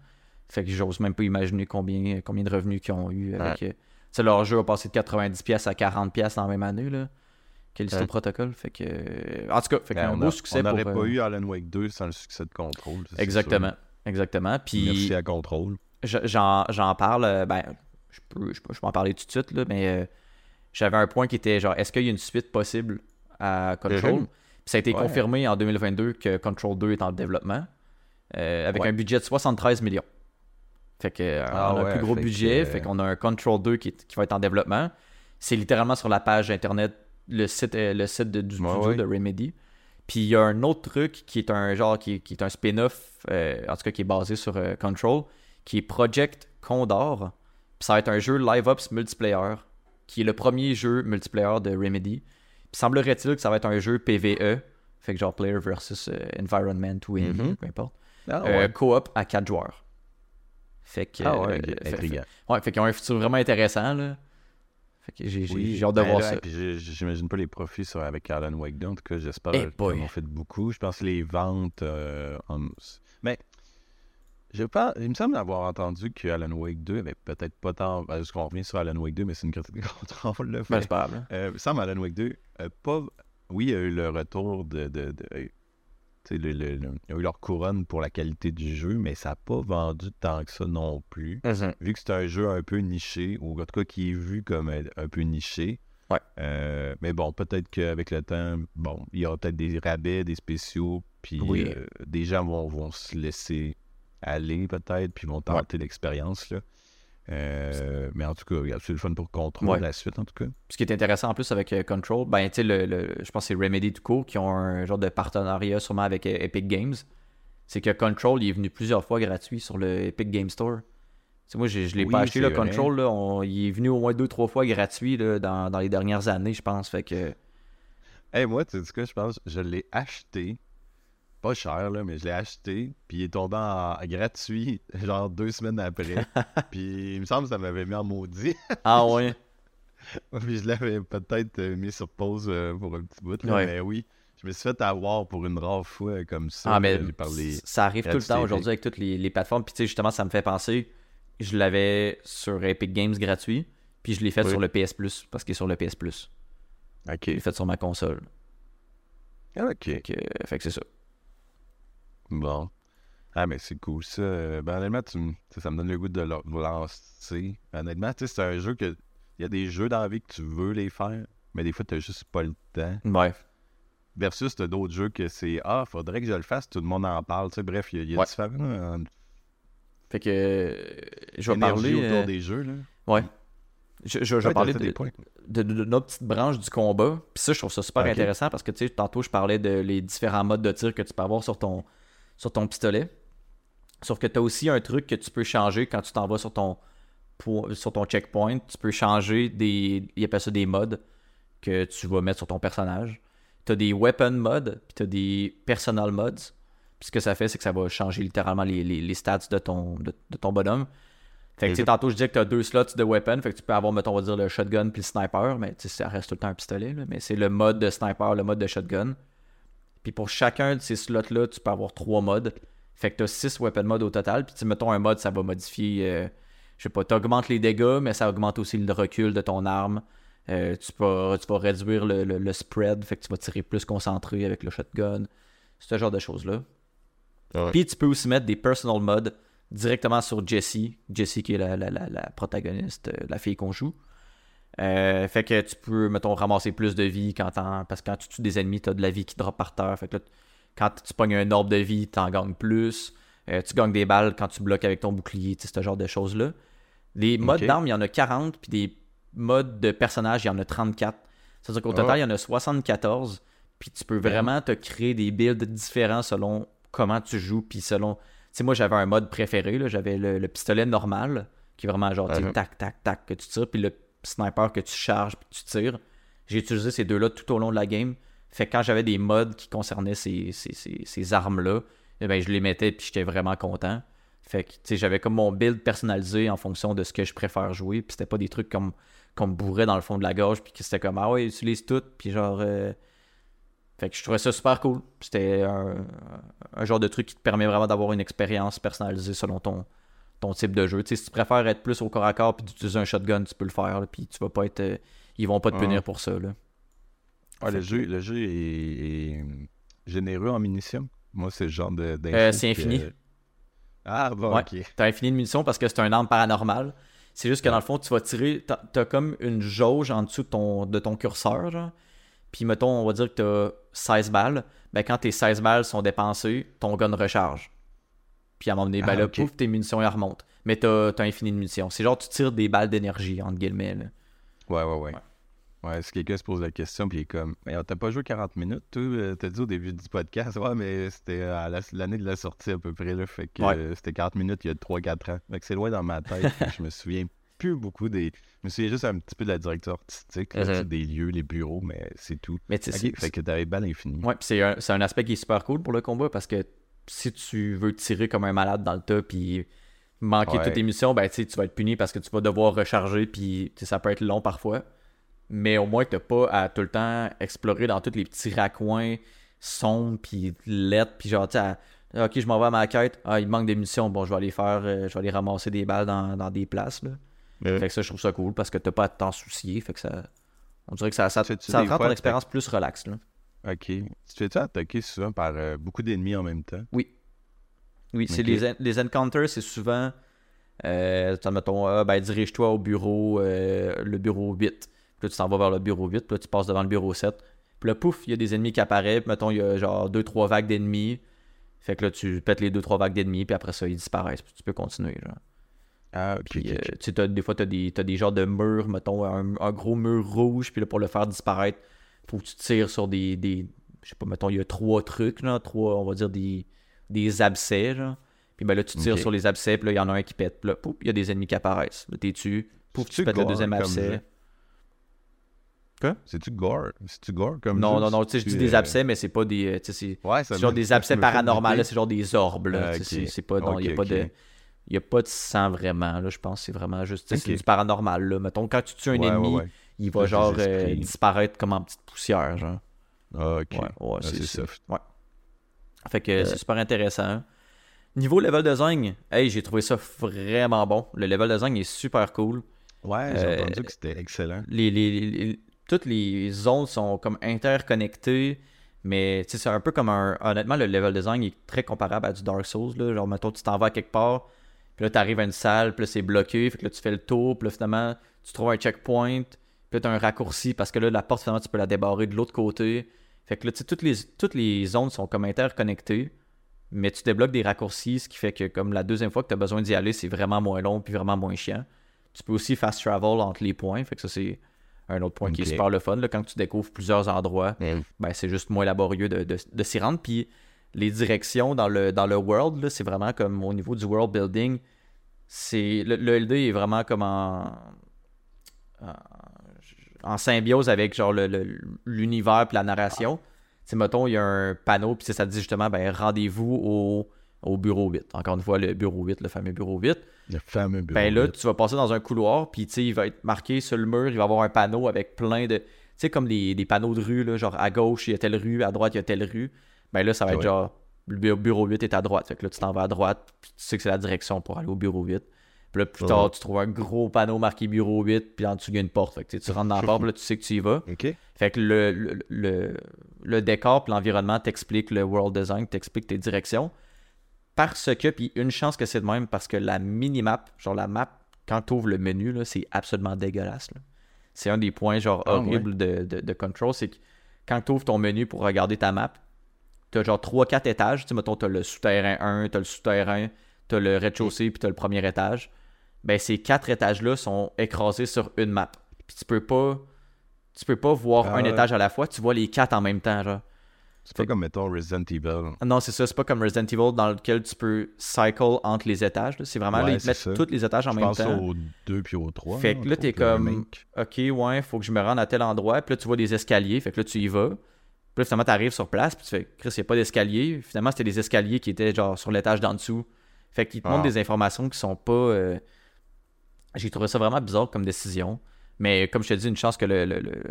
Fait que j'ose même pas imaginer combien, combien de revenus qu'ils ont eu avec. euh, leur jeu a passé de 90$ pièces à 40$ pièces dans la même année. Là. Callisto Ouais. Protocol. Fait que. euh, En tout cas, fait Ben, on beau succès On n'aurait pas euh, eu Alan Wake 2 sans le succès de Control. Exactement. Exactement. Puis Merci à Control. Je- j'en parle, euh, ben, je peux, je peux, je peux en parler tout de suite, là, mais euh, j'avais un point qui était genre, est-ce qu'il y a une suite possible à Control? Puis ça a été Ouais. confirmé en 2022 que Control 2 est en développement, euh, avec Ouais. un budget de 73 millions. Fait que, Ah on a un plus gros fait que, budget, euh, fait qu'on a un Control 2 qui, qui va être en développement. C'est littéralement sur la page internet, le site, le site de, du studio de Remedy. Puis il y a un autre truc qui est un genre qui, qui est un spin-off, euh, en tout cas qui est basé sur Control, qui est Project Condor. Puis ça va être un jeu live ops multiplayer, qui est le premier jeu multiplayer de Remedy. Puis semblerait-il que ça va être un jeu PVE, fait que genre player versus euh, environment ou enemy, Mhm. peu importe. Ah Euh, ouais. coop à 4 joueurs. Fait que. Ah ouais, euh, fait-. Ouais, fait qu'ils ont un futur vraiment intéressant, là. Fait que j'ai Oui, hâte de ben voir là, ça. j'imagine pas les profits sur, avec Alan Wake 2. En tout cas, j'espère Eh qu'ils en ont fait beaucoup. Je pense que les ventes. euh, en- je pense, il me semble avoir entendu que Alan Wake 2 avait peut-être pas tant. Parce qu'on revient sur Alan Wake 2, mais c'est une critique de contrôle. Là, Ben, fait- pas grave. Euh, il me semble Alan Wake 2, euh, pas... oui, il y a eu le retour de. de, de- euh, le, le- le- ils ont eu leur couronne pour la qualité du jeu, mais ça n'a pas vendu tant que ça non plus. Vu que c'est un jeu un peu niché, ou en tout cas qui est vu comme un, un peu niché. Ouais. euh, mais bon, peut-être qu'avec le temps, bon, il y aura peut-être des rabais, des spéciaux, puis Oui. euh, des gens vont, vont se laisser aller peut-être, puis vont tenter l'expérience. là. Euh, mais en tout cas, c'est le fun pour Ouais. la suite, en tout cas. Ce qui est intéressant en plus avec euh, Control, ben, tu sais, le, le- je pense que c'est Remedy tout court qui ont un genre de partenariat sûrement avec euh, Epic Games. C'est que Control, il est venu plusieurs fois gratuit sur le Epic Game Store. Tu sais, moi, je l'ai Oui, pas acheté, le. Control. Là, on- il est venu au moins deux, trois fois gratuit là, dans, dans les dernières années, je pense. Fait que. Hey, moi, tu sais ce que je pense? Je l'ai acheté pas cher, là, mais je l'ai acheté, puis il est tombé en, gratuit, genre deux semaines après. puis il me semble que ça m'avait mis en maudit. Ah ouais? puis je l'avais peut-être euh, mis sur pause euh, pour un petit bout, là, Ouais. mais oui. Je me suis fait avoir pour une rare fois comme ça. Ah, mais par les- ça arrive tout le temps aujourd'hui avec toutes les, les plateformes. Puis tu sais, justement, ça me fait penser, je l'avais sur Epic Games gratuit, puis je l'ai fait Oui. sur le PS Plus, parce qu'il est sur le PS Plus. Ok. Je l'ai fait sur ma console. Ah, ok. Fait que c'est ça. Bon. Ah, mais c'est cool ça. Euh, Ben, honnêtement, tu me- ça me donne le goût de le lancer. Honnêtement, tu sais, c'est un jeu que. Il y a des jeux dans la vie que tu veux les faire, mais des fois, tu juste pas le temps. Ouais. Versus, t'as d'autres jeux que c'est Ah, faudrait que je le fasse, tout le monde en parle. Tu sais, bref, il y a, il y a Ouais. différents euh, Fait que euh, je vais énergies parler. autour euh, des jeux. Là. Ouais. Je, je, je vais Ouais, parler t'as de, points. de, de- de notre petite branche du combat. Puis ça, je trouve ça super Ok. intéressant parce que, tu sais, tantôt, je parlais de les différents modes de tir que tu peux avoir sur ton, sur ton pistolet. Sauf que tu as aussi un truc que tu peux changer quand tu t'en vas sur ton, po- sur ton checkpoint. Tu peux changer des. Ils appellent ça des modes que tu vas mettre sur ton personnage. Tu as des weapon modes, puis tu as des personal modes. Puis ce que ça fait, c'est que ça va changer littéralement les, les- les stats de ton, de, de ton bonhomme. Fait que, tantôt, je disais que tu as deux slots de weapon. Fait que tu peux avoir, mettons, on va dire le shotgun puis le sniper. Mais ça reste tout le temps un pistolet. là. Mais c'est le mode de sniper, le mode de shotgun. Puis pour chacun de ces slots-là, tu peux avoir trois modes. Fait que tu as six weapon modes au total. Puis tu mettons un mode, ça va modifier. euh, je sais pas, tu augmentes les dégâts, mais ça augmente aussi le recul de ton arme. Euh, tu, peux, tu vas réduire le, le- le spread. Fait que tu vas tirer plus concentré avec le shotgun. Ce genre de choses-là. Ouais. Puis tu peux aussi mettre des personal modes directement sur Jessie. Jessie qui est la, la- la- la protagoniste, euh, la fille qu'on joue. Euh, fait que tu peux, mettons, ramasser plus de vie quand t'en- parce que quand tu tues des ennemis, t'as de la vie qui drop par terre. Fait que là, quand tu pognes un orbe de vie, t'en gagnes plus. Euh, tu gagnes des balles quand tu bloques avec ton bouclier, tu sais, ce genre de choses-là. Les modes d'armes, il y en a 40, puis des modes de personnages, il y en a 34. C'est-à-dire qu'au Ah. total, il y en a 74. Puis tu peux vraiment te créer des builds différents selon comment tu joues, puis selon... Tu sais, moi, j'avais un mode préféré. J'avais le, le pistolet normal, qui est vraiment genre, tu Mhm. tac, tac, tac, que tu tires, puis le sniper que tu charges, puis tu tires. J'ai utilisé ces deux-là tout au long de la game. Fait que quand j'avais des modes qui concernaient ces, armes-là, eh ben, je les mettais, puis j'étais vraiment content. Fait que, j'avais comme mon build personnalisé en fonction de ce que je préfère jouer, puis c'était pas des trucs comme qu'on me bourrait dans le fond de la gorge, puis que c'était comme, ah ouais, utilise tout, puis genre... euh, Fait que je trouvais ça super cool. C'était un, un genre de truc qui te permet vraiment d'avoir une expérience personnalisée selon ton, ton type de jeu. Si tu préfères être plus au corps à corps puis d'utiliser un shotgun, tu peux le faire. là, puis tu vas pas être. euh, ils vont pas te Ah. punir pour ça. Là. Ouais, le, jeu, le jeu est, est généreux en munitions. Moi, c'est le genre de. Euh, c'est que- infini. Ah, bon, Ouais. ok. T'as infini de munitions parce que c'est un arme paranormale. C'est juste que dans le fond, tu vas tirer. T'as t'as comme une jauge en dessous de ton, de ton curseur. Genre. Puis mettons, on va dire que t'as 16 balles. Ben, quand tes 16 balles sont dépensées, ton gun recharge. Puis à un moment donné, ben Ah, là, pouf, tes munitions elles remontent. Mais t'as as infini de munitions. C'est genre tu tires des balles d'énergie, entre guillemets. là. Ouais, ouais, ouais. Ouais, si quelqu'un se pose la question, puis il est comme, mais t'as pas joué 40 minutes, toi, euh, t'as dit au début du podcast, ouais, mais c'était à la- l'année de la sortie à peu près, là, fait que Ouais. euh, c'était 40 minutes il y a 3-4 ans. Fait que c'est loin dans ma tête, je me souviens plus beaucoup des. Je me souviens juste un petit peu de la direction artistique, là, tu des lieux, les bureaux, mais c'est tout. Mais tu sais, Ok, fait que t'avais balle infinie. Ouais, puis c'est un, c'est un aspect qui est super cool pour le combat parce que si tu veux tirer comme un malade dans le tas puis manquer Ouais. toutes tes missions, ben tu tu vas être puni parce que tu vas devoir recharger puis tu ça peut être long parfois. Mais au moins, t'as pas à tout le temps explorer dans tous les petits raccoins sombres puis lettres puis genre, tu à- ok, je m'en vais à ma quête, ah, il manque des munitions, bon, je vais aller faire, euh, je vais aller ramasser des balles dans, dans des places là. Ouais. Fait que ça, je trouve ça cool parce que t'as pas à t'en soucier, fait que ça, on dirait que ça, ça, ça rend ton expérience plus relax là. Ok. Tu fais-tu attaquer souvent par euh, beaucoup d'ennemis en même temps? Oui. Oui, c'est les, les encounters, c'est souvent. Euh, mettons, ah, ben, dirige-toi au bureau, euh, le bureau 8. Puis là, tu t'en vas vers le bureau 8, puis là, tu passes devant le bureau 7. Puis là, pouf, il y a des ennemis qui apparaissent. Puis, mettons, il y a genre 2-3 vagues d'ennemis. Fait que là, tu pètes les 2-3 vagues d'ennemis, puis après ça, ils disparaissent. Puis tu peux continuer. Genre. Ah, ok. Puis, ok, euh, tu sais, des fois, tu as des, t'as des genres de murs, mettons, un, un gros mur rouge, puis là, pour le faire disparaître, faut que tu tires sur des. des je sais pas, mettons, il y a trois trucs, là, trois, on va dire, des, des abcès, genre. Puis ben là, tu tires sur les abcès, puis là, il y en a un qui pète. Puis là, pouf, il y a des ennemis qui apparaissent. Là, t'es tu Pouf, tu pètes le deuxième abcès? Quoi? C'est-tu gore? C'est-tu gore comme Non, jeu? non, non, tu sais, je dis des euh, abcès, mais c'est pas des. euh, tu sais, c'est Ouais, ça c'est genre des abcès paranormaux, là, c'est genre des orbes, là. Ah, tu sais, ok. c'est- pas. Non, il n'y a pas de. Il n'y a pas de sang vraiment, là, je pense. C'est vraiment juste. C'est du paranormal, là. Mettons, quand tu tues un Ouais, ennemi, ouais, ouais. il va genre euh, disparaître comme en petite poussière, genre. Ah, ok. Ouais, Ah, c'est soft. Ouais. Fait que Euh. c'est super intéressant. Niveau level design, hey, j'ai trouvé ça vraiment bon. Le level design est super cool. Ouais, j'ai Euh, entendu que c'était excellent. Les, les- les- toutes les zones sont comme interconnectées, mais c'est un peu comme un. Honnêtement, le level design est très comparable à du Dark Souls. Là. Genre, mettons, tu t'en vas à quelque part, puis là, tu arrives à une salle, puis là, c'est bloqué, fait que là, tu fais le tour, puis là, finalement, tu trouves un checkpoint, puis là, tu as un raccourci parce que là, la porte, finalement, tu peux la débarrer de l'autre côté. Fait que là, tu sais, toutes les, toutes les zones sont comme interconnectées, mais tu débloques des raccourcis, ce qui fait que, comme la deuxième fois que tu as besoin d'y aller, c'est vraiment moins long, puis vraiment moins chiant. Tu peux aussi fast travel entre les points, fait que ça, c'est un autre point qui est super le fun. Là, quand tu découvres plusieurs endroits, ben, c'est juste moins laborieux de, de, de s'y rendre. Puis les directions dans le, dans le world, c'est vraiment comme au niveau du world building. C'est, le, le LD est vraiment comme en, en, symbiose avec genre le- le- l'univers puis la narration. Sais, mettons, il y a un panneau, puis ça dit justement, ben, rendez-vous au, au bureau 8. Encore une fois, le bureau 8, le fameux bureau 8. Le fameux bureau. Ben là, tu vas passer dans un couloir, puis tu sais, il va être marqué sur le mur, il va y avoir un panneau avec plein de. Tu sais, comme des, des panneaux de rue, là, genre à gauche, il y a telle rue, à droite, il y a telle rue. Ben là, ça va être Ouais. genre, le bu- bureau 8 est à droite. Fait que là, tu t'en vas à droite, puis tu sais que c'est la direction pour aller au bureau 8. Puis là, plus tard, Ouais. tu trouves un gros panneau marqué bureau 8, puis en dessous, il y a une porte. Fait que tu rentres dans la porte, puis là, tu sais que tu y vas. Fait que le, le, le, le décor puis l'environnement t'explique le world design, t'explique tes directions. Parce que, puis une chance que c'est de même, parce que la mini-map, genre la map, quand tu ouvres le menu, c'est absolument dégueulasse. C'est un des points genre Ah, horribles de, de, de Control, c'est que quand tu ouvres ton menu pour regarder ta map, tu as genre 3-4 étages. Tu sais, mettons, tu as le souterrain 1, tu as le souterrain, tu as le rez-de-chaussée, puis tu as le premier étage. Ben, ces quatre étages-là sont écrasés sur une map. Puis tu peux pas tu peux pas voir Ah un ouais. étage à la fois, tu vois les quatre en même temps, genre. C'est pas comme, mettons, Resident Evil. Non, c'est ça, c'est pas comme Resident Evil dans lequel tu peux cycle entre les étages. là. C'est vraiment, là, Ouais, ils te c'est mettent tous les étages en Je même pense temps. au 2 puis au 3. Fait que là, t'es comme- Ok, ouais, faut que je me rende à tel endroit. Puis là, tu vois des escaliers. Fait que là, tu y vas. Puis là, finalement, t'arrives sur place. Puis tu fais, Chris, y a pas d'escalier. Finalement, c'était des escaliers qui étaient genre sur l'étage d'en dessous. Fait qu'ils te montrent Ah. des informations qui sont pas. euh, J'ai trouvé ça vraiment bizarre comme décision. Mais comme je te dis, une chance que le, le, le,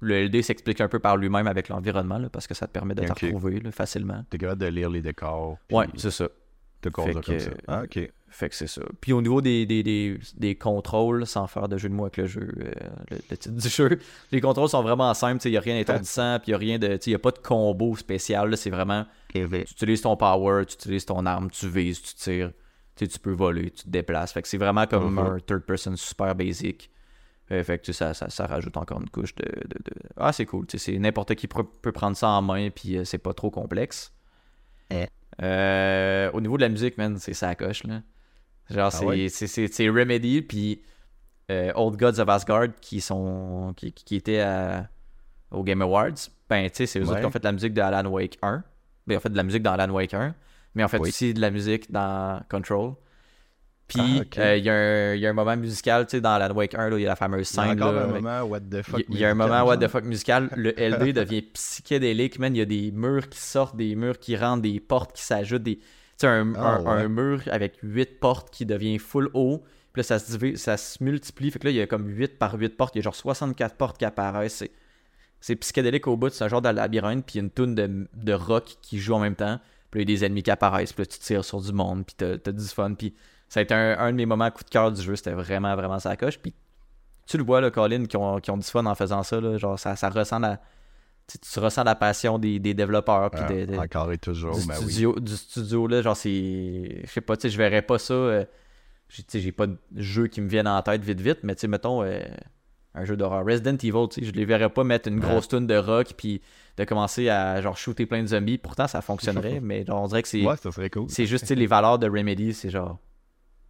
le LD s'explique un peu par lui-même avec l'environnement, parce que ça te permet de te Ok. retrouver là, facilement. T'es capable de lire les décors. puis Ouais, c'est ça. te cause Fait comme que- ça. Ah, ok. Fait que c'est ça. Puis au niveau des, des, des, des contrôles, sans faire de jeu de mots avec le jeu, euh, le, le titre du jeu, les contrôles sont vraiment simples. Il n'y a rien d'étourdissant, puis il n'y a rien de. Il a pas de combo spécial. C'est vraiment. Tu utilises ton power, tu utilises ton arme, tu vises, tu tires. Tu peux voler, tu te déplaces. Fait que c'est vraiment comme Mhm. un third person super basic. Euh, fait que ça, ça, ça rajoute encore une couche de. de- de- Ah, c'est cool. C'est n'importe qui peut, prendre ça en main, puis euh, c'est pas trop complexe. Eh. Au niveau de la musique, man, c'est ça coche, là. Genre, c'est, Ah ouais? c'est, Remedy, puis euh, Old Gods of Asgard qui sont qui, qui étaient à- au Game Awards. Ben, tu sais, c'est eux autres qui ont fait la musique de Alan Wake 1. Ben, ils ont fait de la musique dans Alan Wake 1, mais ont fait Oui. aussi de la musique dans Control. Puis, Ah, ok. euh, il y, a un- il y a un moment musical, tu sais, dans Alan Wake 1, là, il y a la fameuse Il y a scène. là, un avec- moment what the fuck. il y a un moment what the fuck musical, le LD devient psychédélique, man. Il y a des murs qui sortent, des murs qui rentrent, des portes qui s'ajoutent, des. Sais, un, Ah, un- ouais. un mur avec 8 portes qui devient full haut. Puis là, ça se, divise- ça se multiplie. Fait que là, il y a comme 8 par 8 portes. Il y a genre 64 portes qui apparaissent. C'est, psychédélique au bout. C'est un genre de labyrinthe. Puis il y a une toune de, de rock qui joue en même temps. Puis là, il y a des ennemis qui apparaissent. Puis là, tu tires sur du monde. Puis t'as, t'as du fun. Puis ça a été un, un de mes moments coup de cœur du jeu. C'était vraiment, vraiment sa coche. Puis tu le vois, là, Colin, qui ont, qui ont du fun en faisant ça. Là, genre, ça, ça ressent la, tu, tu ressens la passion des, des développeurs. Puis des- des- Encore et toujours, du, ben oui. studio, du studio, là. Genre, c'est. Je sais pas, tu sais, je verrais pas ça. euh, j'ai- tu sais, j'ai pas de jeu qui me viennent en tête vite, vite. Mais tu sais, mettons. euh, un jeu d'horreur. Resident Evil, tu sais, je les verrais pas mettre une Ouais. grosse tune de rock puis de commencer à genre shooter plein de zombies. Pourtant, ça fonctionnerait, mais genre, on dirait que c'est Ouais, ça serait cool. c'est juste tu sais, les valeurs de Remedy, c'est genre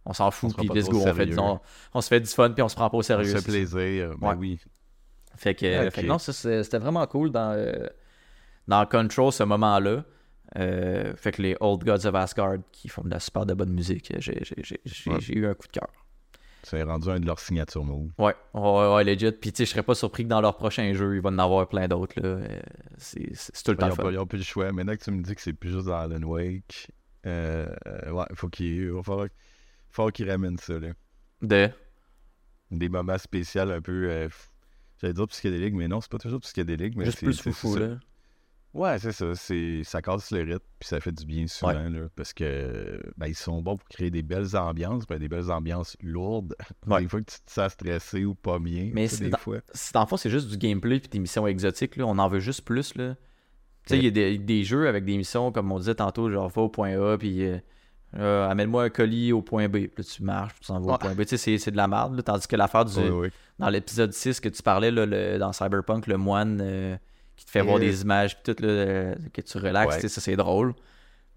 on s'en fout puis let's go, on, fait, on, on se fait du fun puis on se prend pas au On sérieux. se fait plaisir. Ben Ouais. oui. Fait que, Ok. fait que non, c'était vraiment cool dans, euh, dans Control ce moment-là. Euh, fait que les Old Gods of Asgard qui font de la super de bonne musique, j'ai Ouais. eu un coup de cœur. C'est rendu un de leurs signatures moves. Ouais, ouais, ouais, legit. Puis, tu sais, je serais pas surpris que dans leur prochain jeu, il va en avoir plein d'autres. Euh, C'est tout le Ils temps n'ont le fun. pas, ils ont plus le choix. Maintenant que tu me dis que c'est plus juste dans Alan Wake, euh, ouais, faut qu'il il va falloir, falloir qu'ils ramènent ça. Là. De... Des moments spéciaux un peu. euh, J'allais dire psychédélique, mais non, c'est pas toujours psychédélique. Mais Juste c'est- plus foufou, là. Ouais, c'est ça. C'est, ça casse le rythme, puis ça fait du bien souvent, là, parce que ben, ils sont bons pour créer des belles ambiances, ben, des belles ambiances lourdes. Ouais. Des fois que tu te sens stressé ou pas bien. Mais c'est des dans- fois. C'est- Dans le fond, c'est juste du gameplay puis des missions exotiques, là. On en veut juste plus, là. Tu sais, il y a des, des jeux avec des missions, comme on disait tantôt, genre va au point A, puis euh, euh, amène-moi un colis au point B. Puis là, tu marches, puis tu s'en vas au Ouais. point B. Tu sais, c'est- c'est de la merde, là. Tandis que l'affaire du. Dans l'épisode 6 que tu parlais, là, le- dans Cyberpunk, le moine euh, qui te fait voir Euh. des images, puis tout, là, euh, que tu relaxes, Ouais. tu sais, ça, c'est drôle.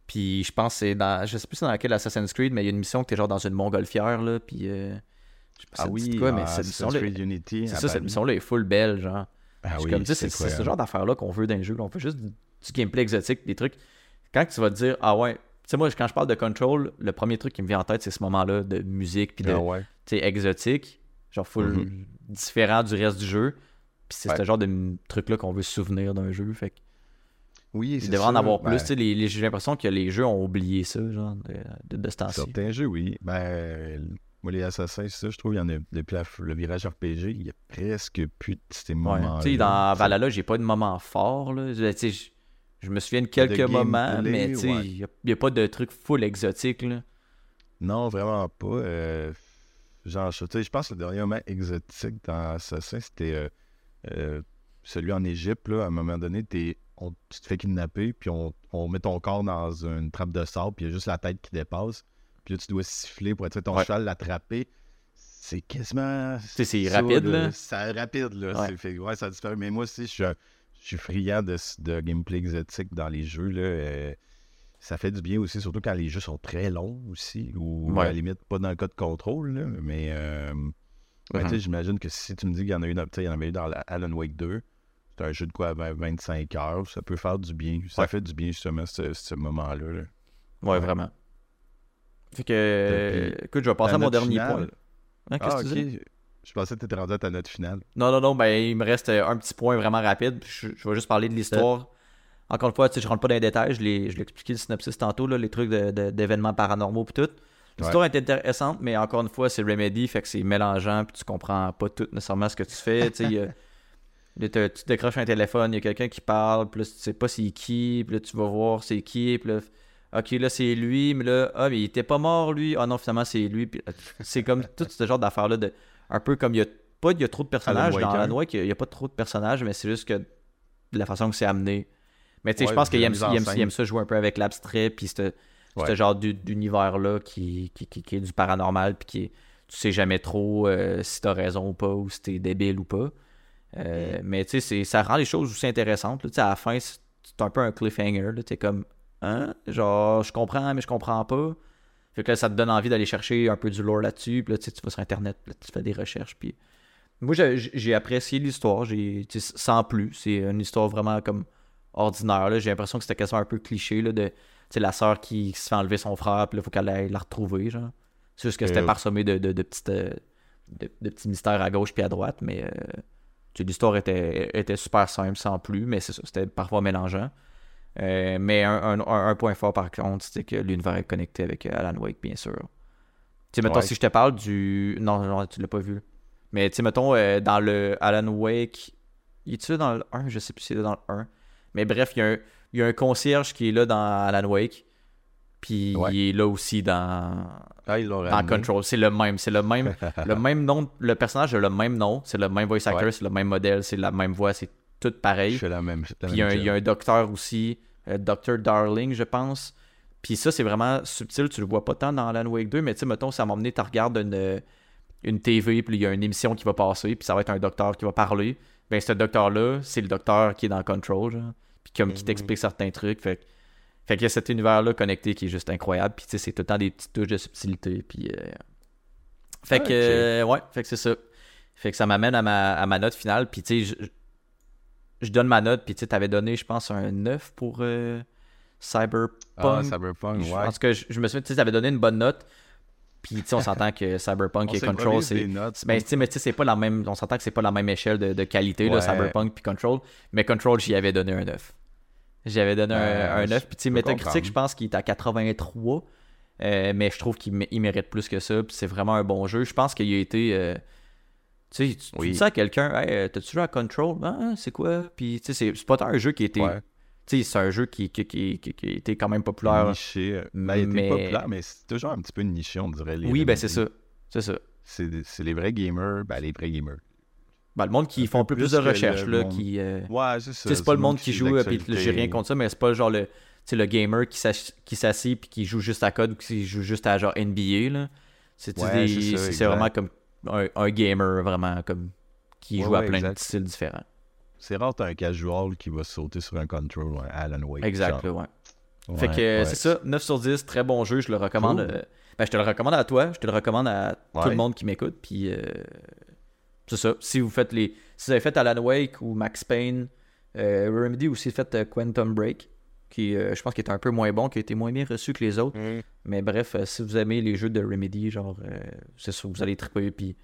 Puis je pense que c'est dans. Je sais plus c'est dans quel Assassin's Creed, mais il y a une mission que t'es genre dans une montgolfière, là, puis. euh, je sais pas Ah oui, quoi, mais ah, cette Assassin's mission-là. Creed Unity. C'est ça, cette mission-là est full belle, genre. Ah oui, comme, c'est ce genre d'affaires-là qu'on veut dans les jeux. là. On veut juste du, gameplay exotique, des trucs. Quand tu vas te dire, ah ouais, sais, moi, quand je parle de Control, le premier truc qui me vient en tête, c'est ce moment-là de musique, puis de, Ah ouais. tu sais, exotique, genre full Mhm. différent du reste du jeu. Puis c'est Ouais. ce genre de truc-là qu'on veut se souvenir d'un jeu. Fait que Oui, il c'est devrait en avoir Ben, plus. tu sais, les- les- J'ai l'impression que les jeux ont oublié ça, genre, de, de, de ce temps-ci. Certains jeux, oui. Ben, moi, les Assassins, c'est ça, je trouve, il y en a, depuis la- le virage RPG, il y a presque plus de ces Ouais. moments Tu sais, dans Valhalla, j'ai pas de moment fort. Là. Tu je, me souviens de quelques De moments, mais ouais. il n'y a, pas de truc full exotique. Là. Non, vraiment pas. euh, genre, je, tu sais, je pense que le dernier moment exotique dans Assassin, c'était euh, euh, celui en Égypte. Là, à un moment donné, on- tu te fais kidnapper, puis on, on met ton corps dans une trappe de sable, puis il y a juste la tête qui dépasse. Puis là, tu dois siffler pour être ton Ouais. cheval l'attraper. C'est quasiment. c'est rapide, là. C'est rapide, là. Ouais. Fait, ouais, ça disparaît. Mais moi aussi, je suis, un- suis friand de, de gameplay exotique dans les jeux, là. euh, ça fait du bien aussi, surtout quand les jeux sont très longs aussi, ou Ouais. à la limite pas dans le cas de contrôle, là, mais euh, ben, sais, j'imagine que si tu me dis qu'il y en a sais, il y en avait eu dans la Alan Wake 2, c'est un jeu de quoi à 20 25 heures, ça peut faire du bien. Ça Ouais. fait du bien justement ce, ce moment-là. là. Ouais, Ouais. vraiment. Fait que, écoute, je vais passer à mon dernier point. Hein, qu'est-ce Ah, que tu dis? Je pensais que tu étais rendu à ta note finale. Non, non, non, ben, il me reste euh, un petit point vraiment rapide. puis Je, je vais juste parler de l'histoire. Encore une fois, tu sais, je rentre pas dans les détails. Je l'ai je l'ai expliqué le synopsis tantôt, là, les trucs de- de- d'événements paranormaux puis tout. L'histoire est intéressante, mais encore une fois, c'est Remedy, fait que c'est mélangeant, puis tu comprends pas tout nécessairement ce que tu fais. tu sais, tu décroches un téléphone, il y a quelqu'un qui parle, puis là, tu sais pas c'est qui, puis là, tu vas voir c'est qui, puis là, ok, là, c'est lui, mais là, ah, mais il était pas mort, lui. Ah non, finalement, c'est lui. Puis, c'est comme tout ce genre d'affaires-là, de, un peu comme il y a pas il y a trop de personnages Alan dans Alan Wake, il y a- pas trop de personnages, mais c'est juste que de la façon que c'est amené. Mais tu sais, je pense qu'il aime, aime- ça jouer un peu avec l'abstrait, puis ce Ouais. genre d'u- d'univers-là qui, qui, qui- qui est du paranormal, puis qui est- tu sais jamais trop euh, si t'as raison ou pas, ou si t'es débile ou pas. Euh, Mais tu sais, c'est- ça rend les choses aussi intéressantes. là. Tu sais, à la fin, c'est un peu un cliffhanger. là. T'es comme, hein? Genre, je comprends, mais je comprends pas. Fait que là, ça te donne envie d'aller chercher un peu du lore là-dessus. Puis là, tu vas sur Internet, là, tu fais des recherches. Puis moi, j'ai apprécié l'histoire. J'ai sans plus. C'est une histoire vraiment comme ordinaire. J'ai l'impression que c'était quasiment un peu cliché là, de la sœur qui se fait enlever son frère, puis là, il faut qu'elle aille la retrouver. Genre. C'est juste que c'était Euh, parsemé de, de, de petites, euh, de, de petits mystères à gauche puis à droite. Mais euh, l'histoire était, était super simple, sans plus. Mais c'est ça, c'était parfois mélangeant. Euh, mais un, un- point fort par contre, c'est que l'univers est connecté avec euh, Alan Wake, bien sûr. Tu sais, mettons, Ouais. si je te parle du. Non, non, tu l'as pas vu. Mais tu sais, mettons, euh, dans le Alan Wake. Il est-tu dans le 1 Je sais plus si c'est dans le 1. Mais bref, il y, a un, il y a un concierge qui est là dans Alan Wake. Puis Ouais. il est là aussi dans, Ah, ils dans. Control. C'est le même. C'est le même. le même nom. Le personnage a le même nom. C'est le même voice actor. Ouais. C'est le même modèle. C'est la même voix. C'est tout pareil. Je fais la même. la Puis il y, a un- même il y a job. un docteur aussi, euh, Dr. Darling, je pense. Puis ça, c'est vraiment subtil, tu le vois pas tant dans Alan Wake 2, mais tu sais, mettons, ça m'a emmené, tu regardes une, une TV, puis il y a une émission qui va passer, puis ça va être un docteur qui va parler. Ben, ce docteur-là, c'est le docteur qui est dans Control, genre. Puis comme qui Mhm. t'explique certains trucs. Fait, que- fait qu'il y a cet univers-là connecté qui est juste incroyable, puis tu sais, c'est tout le temps des petites touches de subtilité, puis... euh, Fait que, euh, ouais, fait que c'est ça. Fait que ça m'amène à ma, à ma note finale, puis tu sais, je, donne ma note, puis tu sais, t'avais donné, je pense, un 9 pour euh, Cyberpunk. Ah, Cyberpunk, Je- ouais. En tout cas, je, je me souviens, tu sais, t'avais donné une bonne note. Puis, tu sais, on s'entend que Cyberpunk On et Control, c'est. Ben, tu sais, mais tu sais, c'est pas la même. On s'entend que c'est pas la même échelle de, de qualité, là. Cyberpunk puis Control. Mais Control, j'y avais donné un 9. J'y avais donné un, Ouais, un je 9. Puis, tu sais, Metacritic, je pense qu'il est à 83. Euh, mais je trouve qu'il mé- il mérite plus que ça. Puis, c'est vraiment un bon jeu. Je pense qu'il a été. euh, tu sais, tu, Oui. dis ça à quelqu'un, hey, euh, t'as-tu joué à Control? Ah, c'est quoi? Puis, tu sais, c'est- c'est pas tant un jeu qui était. Ouais. Tu sais, c'est un jeu qui, qui, qui, était quand même populaire. niché. euh, Ben, mais- populaire, mais c'est toujours un petit peu niché, on dirait. Les Oui, ben c'est ça. C'est ça. C'est c'est les vrais gamers, ben les vrais gamers. Ben, le monde qui font un peu peu plus plus de que recherche, le là, monde. qui. euh, Ouais, c'est ça. c'est pas le monde qui joue, euh, puis j'ai rien contre ça, mais c'est pas genre le, le gamer qui s'ass- qui s'assied puis qui joue juste à code ou qui joue juste à genre NBA, là. C'est Ouais, des- vraiment comme un, un gamer, vraiment, comme qui Ouais, joue à plein de styles différents. C'est rare, t'as un casual qui va sauter sur un control, un Alan Wake. Exact, ouais. Ouais, fait que euh, c'est ça, 9 sur 10, très bon jeu, je le recommande. Cool. euh, ben, je te le recommande à toi, je te le recommande à tout le monde qui m'écoute, puis euh, c'est ça. Si vous faites les. Si vous avez fait Alan Wake ou Max Payne, euh, Remedy aussi fait Quantum Break, qui euh, je pense qu'il était un peu moins bon, qui a été moins bien reçu que les autres. Mm. Mais bref, euh, si vous aimez les jeux de Remedy, genre, euh, c'est sûr, vous allez triper. Puis,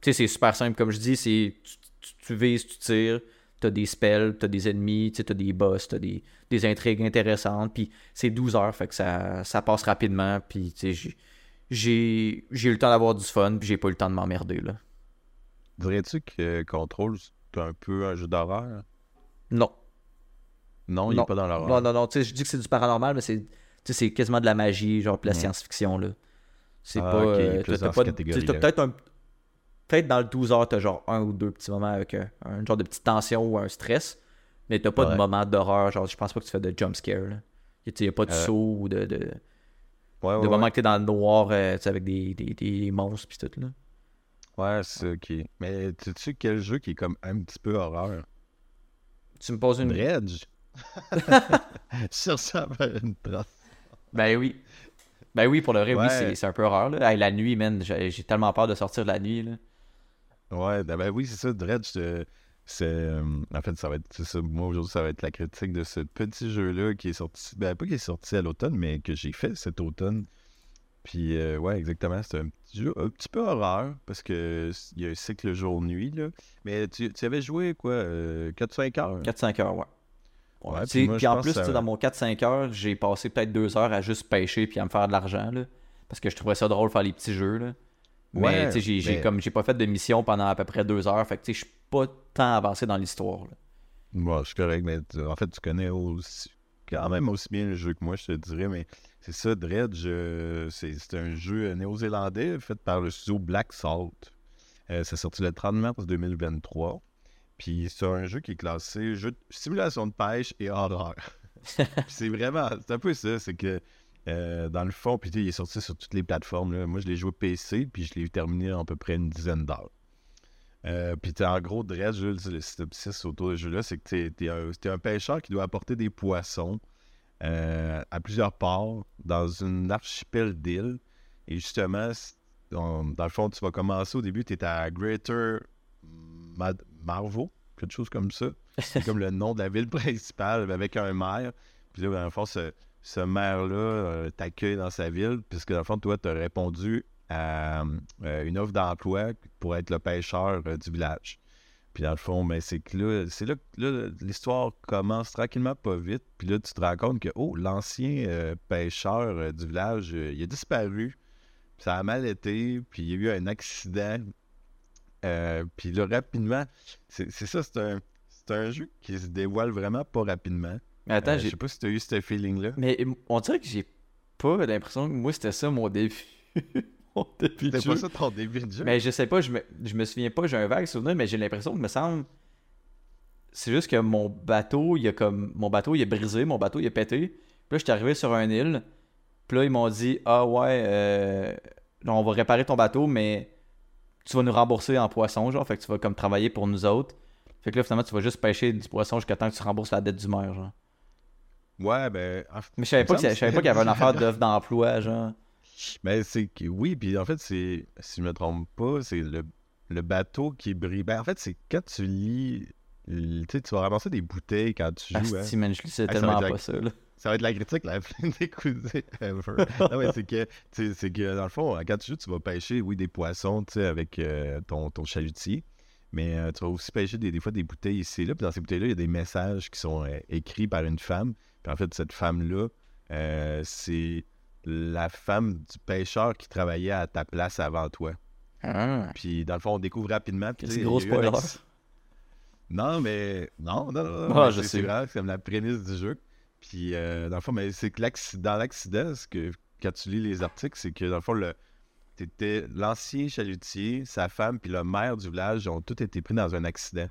tu sais, c'est super simple. Comme je dis, c'est tu, tu- tu vises, tu tires, t'as des spells, t'as des ennemis, tu t'as des boss, t'as des, des intrigues intéressantes. Puis, c'est 12 heures, fait que ça, ça passe rapidement. Puis, tu sais, j'ai- j'ai j'ai eu le temps d'avoir du fun, puis j'ai pas eu le temps de m'emmerder, là. Dirais-tu que Control, c'est un peu un jeu d'horreur? Non. Non, il Non. est pas dans l'horreur. Non, non, non. Tu sais, je dis que c'est du paranormal, mais c'est quasiment de la magie, genre de la Mm. science-fiction, là. C'est Ah, pas. ok, euh, t'as- pas de- t'as peut-être un. Peut-être dans le 12 heures, t'as genre un ou deux petits moments avec un, un genre de petite tension ou un stress, mais t'as pas de moment d'horreur. Genre, je pense pas que tu fais de jump scare, là. Tu sais, y a pas de Euh, saut ou de. de, de Ouais, ouais, moments ouais. que t'es dans le noir, euh, avec des, des, des monstres pis tout, là. Ouais, c'est ok. Mais tu sais quel jeu qui est comme un petit peu horreur? Tu me poses une. Dredge? Sur ça, faire une trace. Ben oui. Ben oui, pour le vrai, oui, Ouais. c'est c'est un peu horreur, là. Hey, la nuit, man, j'ai tellement peur de sortir la nuit, là. Ouais, ben ben oui, c'est ça, Dredge, euh, c'est... euh, en fait, ça va être... C'est ça, moi, aujourd'hui, ça va être la critique de ce petit jeu-là qui est sorti... Ben, pas qui est sorti à l'automne, mais que j'ai fait cet automne. Puis, euh, ouais, exactement, c'est un petit jeu un petit peu horreur, parce que il y a un cycle jour-nuit, là. Mais tu, tu avais joué, quoi, euh, 4-5 heures? 4-5 heures, ouais. Ouais, puis moi, puis je en plus, ça- dans mon 4-5 heures, j'ai passé peut-être 2 heures à juste pêcher puis à me faire de l'argent, là. Parce que je trouvais ça drôle de faire les petits jeux, là. Mais, Ouais, tu sais, j'ai mais- comme j'ai pas fait de mission pendant à peu près 2 heures. Fait que, je suis pas tant avancé dans l'histoire. Moi, je suis correct, mais en fait, tu connais aussi, quand même aussi bien le jeu que moi, je te dirais, mais c'est ça, Dredge, euh, c'est c'est un jeu néo-zélandais fait par le studio Black Salt. Euh, c'est sorti le 30 mars 2023. Puis c'est un jeu qui est classé jeu de simulation de pêche et horreur. C'est vraiment, c'est un peu ça, c'est que euh, dans le fond, puis il est sorti sur toutes les plateformes. là. Moi, je l'ai joué PC, puis je l'ai terminé en à peu près une dizaine d'heures. Euh, puis t'es en gros, Dredge, Jules, le synopsis autour de ce jeu-là, c'est que t'es, t'es un, t'es un pêcheur qui doit apporter des poissons euh, à plusieurs ports dans une archipel d'îles. Et justement, on- dans le fond, tu vas commencer au début, tu es à Greater Mad- Marvo, quelque chose comme ça. C'est comme le nom de la ville principale avec un maire. Puis là, dans le fond, ce, ce maire-là euh, t'accueille dans sa ville, puisque dans le fond, toi, tu as répondu à euh, une offre d'emploi pour être le pêcheur euh, du village. Puis dans le fond, c'est que là, c'est là que l'histoire commence tranquillement pas vite. Puis là, tu te rends compte que, oh, l'ancien pêcheur du village, il a disparu. Ça a mal été. Puis il y a eu un accident. Euh, puis là, rapidement, c'est ça, c'est un, un jeu qui se dévoile vraiment pas rapidement. Mais attends, Euh, je sais pas si tu as eu ce feeling-là. Mais on dirait que j'ai pas l'impression que moi c'était ça mon début. mon début de jeu. pas ça ton début de jeu? Mais je sais pas, je me, je me souviens pas, j'ai un vague souvenir, mais j'ai l'impression que me semble. C'est juste que mon bateau, il a comme. Mon bateau, il est brisé, mon bateau, il est pété. Puis là, j'étais arrivé sur un île. Puis là, ils m'ont dit Ah ouais, euh, on va réparer ton bateau, mais tu vas nous rembourser en poisson, genre. Fait que tu vas comme travailler pour nous autres. Fait que là, finalement, tu vas juste pêcher du poisson jusqu'à temps que tu rembourses la dette du maire, genre. Ouais, ben. en Mais je savais pas qu'il y avait une affaire d'offre d'emploi, genre. Ben, c'est que oui, puis en fait, c'est, si je me trompe pas, c'est le, le bateau qui brille. Ben, en fait, c'est quand tu lis, tu sais, tu vas ramasser des bouteilles quand tu joues. hein. Asti, man, je ça va tellement pas ça, là. Ça va être la critique la plus ever. non, mais c'est que, c'est que, dans le fond, quand tu joues, tu vas pêcher, oui, des poissons, tu sais, avec euh, ton, ton chalutier. Mais euh, tu vas aussi pêcher des, des, fois des bouteilles ici et là. Puis dans ces bouteilles-là, il y a des messages qui sont euh, écrits par une femme. Puis en fait, cette femme-là, c'est la femme du pêcheur qui travaillait à ta place avant toi. Ah. Puis dans le fond, on découvre rapidement. C'est gros spoiler. Non, mais non, non, non. Ah, je sais. C'est comme la prémisse du jeu. Puis, euh, dans le fond, mais c'est que dans l'accident, que, quand tu lis les articles, c'est que, dans le fond, le, c'était l'ancien chalutier, sa femme, puis le maire du village ont tous été pris dans un accident.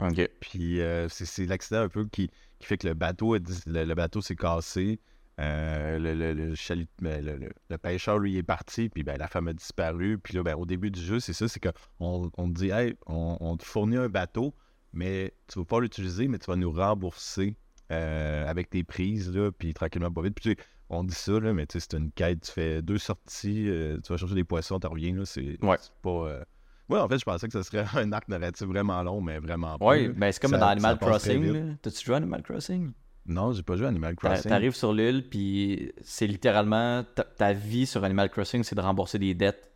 OK. Puis, euh, c'est, l'accident un peu qui, qui, fait que le bateau, le, bateau s'est cassé. Euh, le, le, ben, le, le, pêcheur, lui, est parti, puis ben, la femme a disparu. Puis là, ben, au début du jeu, c'est ça, c'est qu'on on te dit, hey, on, on, te fournit un bateau, mais tu ne vas pas l'utiliser, mais tu vas nous rembourser euh, avec tes prises, là, puis tranquillement, pas vite. Puis on dit ça, là, mais tu sais, c'est une quête. Tu fais deux sorties, euh, tu vas chercher des poissons, tu reviens. Là, c'est, ouais. pas. Euh, ouais, en fait, je pensais que ce serait un arc narratif vraiment long, mais vraiment pas. Ouais, mais c'est comme dans Animal Crossing. T'as-tu joué à Animal Crossing? Non, j'ai pas joué à Animal Crossing. T'arrives sur l'île, puis c'est littéralement ta, vie sur Animal Crossing, c'est de rembourser des dettes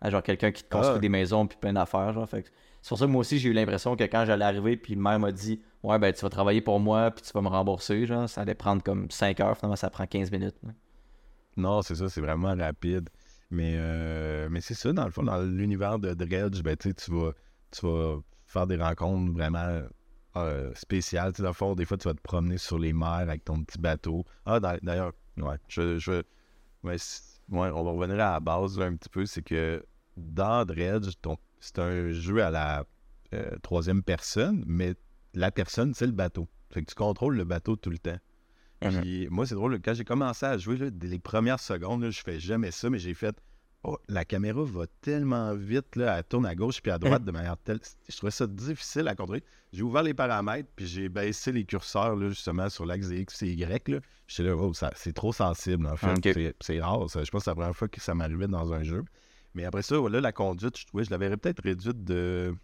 à genre quelqu'un qui te construit ah. des maisons puis plein d'affaires. Genre, fait c'est pour ça que moi aussi, j'ai eu l'impression que quand j'allais arriver, puis le maire m'a dit Ouais, ben tu vas travailler pour moi, puis tu vas me rembourser. Genre, ça allait prendre comme 5 heures, finalement, ça prend 15 minutes. Non, c'est ça, c'est vraiment rapide. Mais, euh, mais c'est ça, dans le fond, dans l'univers de Dredge, ben, tu vas, tu vas faire des rencontres vraiment euh, spéciales. dans le fond, des fois, tu vas te promener sur les mers avec ton petit bateau. Ah, d'ailleurs, ouais, je, je ouais, on va revenir à la base un petit peu. C'est que dans Dredge, ton c'est un jeu à la euh, troisième personne, mais la personne, c'est le bateau. Fait que tu contrôles le bateau tout le temps. Mhm. Puis moi, c'est drôle, quand j'ai commencé à jouer, dès les premières secondes, je fais jamais ça, mais j'ai fait Oh, la caméra va tellement vite, là, elle tourne à gauche puis à droite mhm. de manière telle. Je trouvais ça difficile à contrôler. J'ai ouvert les paramètres puis j'ai baissé les curseurs là, justement sur l'axe X et Y. Là. J'étais là, oh, c'est trop sensible en fait. C'est rare. je pense que c'est la première fois que ça m'arrivait dans un jeu. Mais après ça, la conduite, je trouvais, je l'avais peut-être réduite de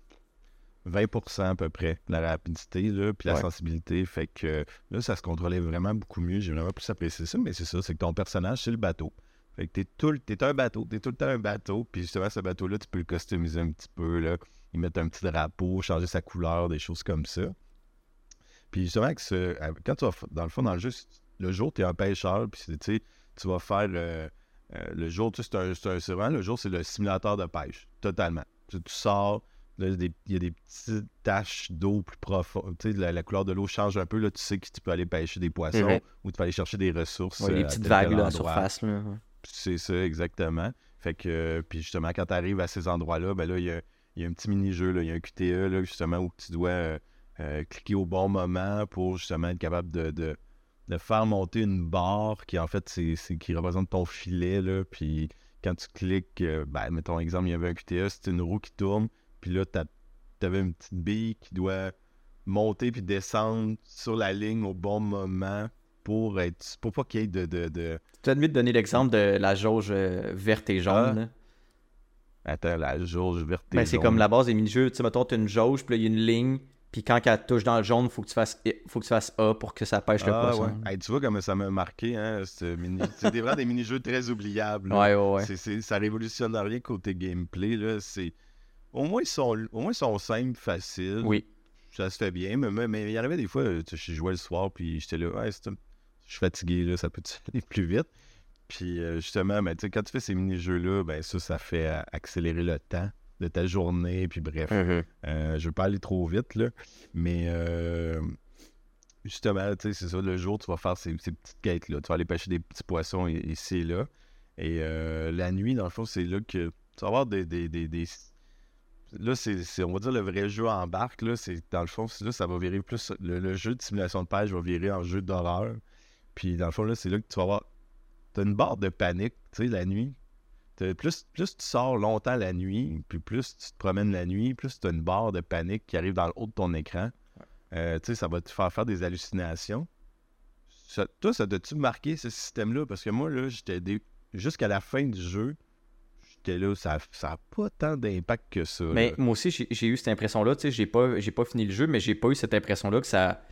20% à peu près, la rapidité, là, puis la sensibilité. Fait que là, ça se contrôlait vraiment beaucoup mieux. J'ai vraiment plus apprécié ça, mais c'est ça, c'est que ton personnage, c'est le bateau. Fait que t'es tout t'es un bateau, t'es tout le temps un bateau, puis justement, ce bateau-là, tu peux le customiser un petit peu, là. y mettre un petit drapeau, changer sa couleur, des choses comme ça. Puis justement, que ce, quand tu vas, dans le fond, dans le jeu, le jour, tu es un pêcheur, puis tu tu vas faire... Euh, euh, le jour, tu sais, c'est vraiment le jour, c'est le simulateur de pêche, totalement. Tu, sors, il y a des petites taches d'eau plus profondes. Sais, la, couleur de l'eau change un peu. Là, tu sais que tu peux aller pêcher des poissons ou tu peux aller chercher des ressources. les euh, petites vagues là, à surface. Là. C'est ça, exactement. Fait que, puis justement, quand tu arrives à ces endroits-là, ben là, il y a, y a, un petit mini-jeu, il y a un QTE, là, justement, où tu dois euh, cliquer au bon moment pour justement être capable de de faire monter une barre qui, en fait, c'est qui représente ton filet, là, puis quand tu cliques, euh, ben, mettons exemple, il y avait un QTE, c'est une roue qui tourne, puis là, tu avais une petite bille qui doit monter puis descendre sur la ligne au bon moment pour être pour pas qu'il y ait de, de, de... Tu as de donner l'exemple de la jauge euh, verte et jaune. Ah. Attends, la jauge verte et ben, C'est comme la base des mini-jeux. Tu sais, mettons, tu as une jauge, puis là, il y a une ligne, puis quand elle touche dans le jaune, il faut que tu fasses faut que tu fasses A pour que ça pêche le ah, poisson. Ouais. tu vois comme ça m'a marqué, hein, mini... c'est vraiment des mini-jeux très oubliables. Ouais, ouais, ouais. C'est, ça révolutionne rien côté gameplay. Là. Au, moins, ils sont... Au moins, ils sont simples, faciles. Oui. Ça se fait bien. Mais, mais, il y arrivait des fois, je jouais le soir, puis j'étais là, ouais, je suis fatigué, là, ça peut aller plus vite? Puis euh, justement, ben, quand tu fais ces mini-jeux-là, ben, ça, ça fait accélérer le temps de ta journée, puis bref. Mm-hmm. Euh, je veux pas aller trop vite, là. Mais euh, justement, tu sais, c'est ça, le jour, tu vas faire ces, petites quêtes-là. Tu vas aller pêcher des petits poissons ici et là. Et euh, la nuit, dans le fond, c'est là que tu vas avoir des. Là, c'est, on va dire, le vrai jeu embarque. Là, c'est, dans le fond, là, ça va virer plus. Le, jeu de simulation de pêche va virer en jeu d'horreur. Puis, dans le fond, là, c'est là que tu vas avoir. Tu as une barre de panique, tu sais, la nuit plus, plus tu sors longtemps la nuit, puis plus tu te promènes la nuit, plus tu as une barre de panique qui arrive dans le haut de ton écran. Euh, ça va te faire faire des hallucinations. toi, ça doit-tu marquer ce système-là? Parce que moi, là, j'étais jusqu'à la fin du jeu, j'étais là, ça n'a pas tant d'impact que ça. Mais moi aussi, j'ai eu cette impression-là. Tu sais, j'ai pas, pas fini le jeu, mais j'ai pas eu cette impression-là que ça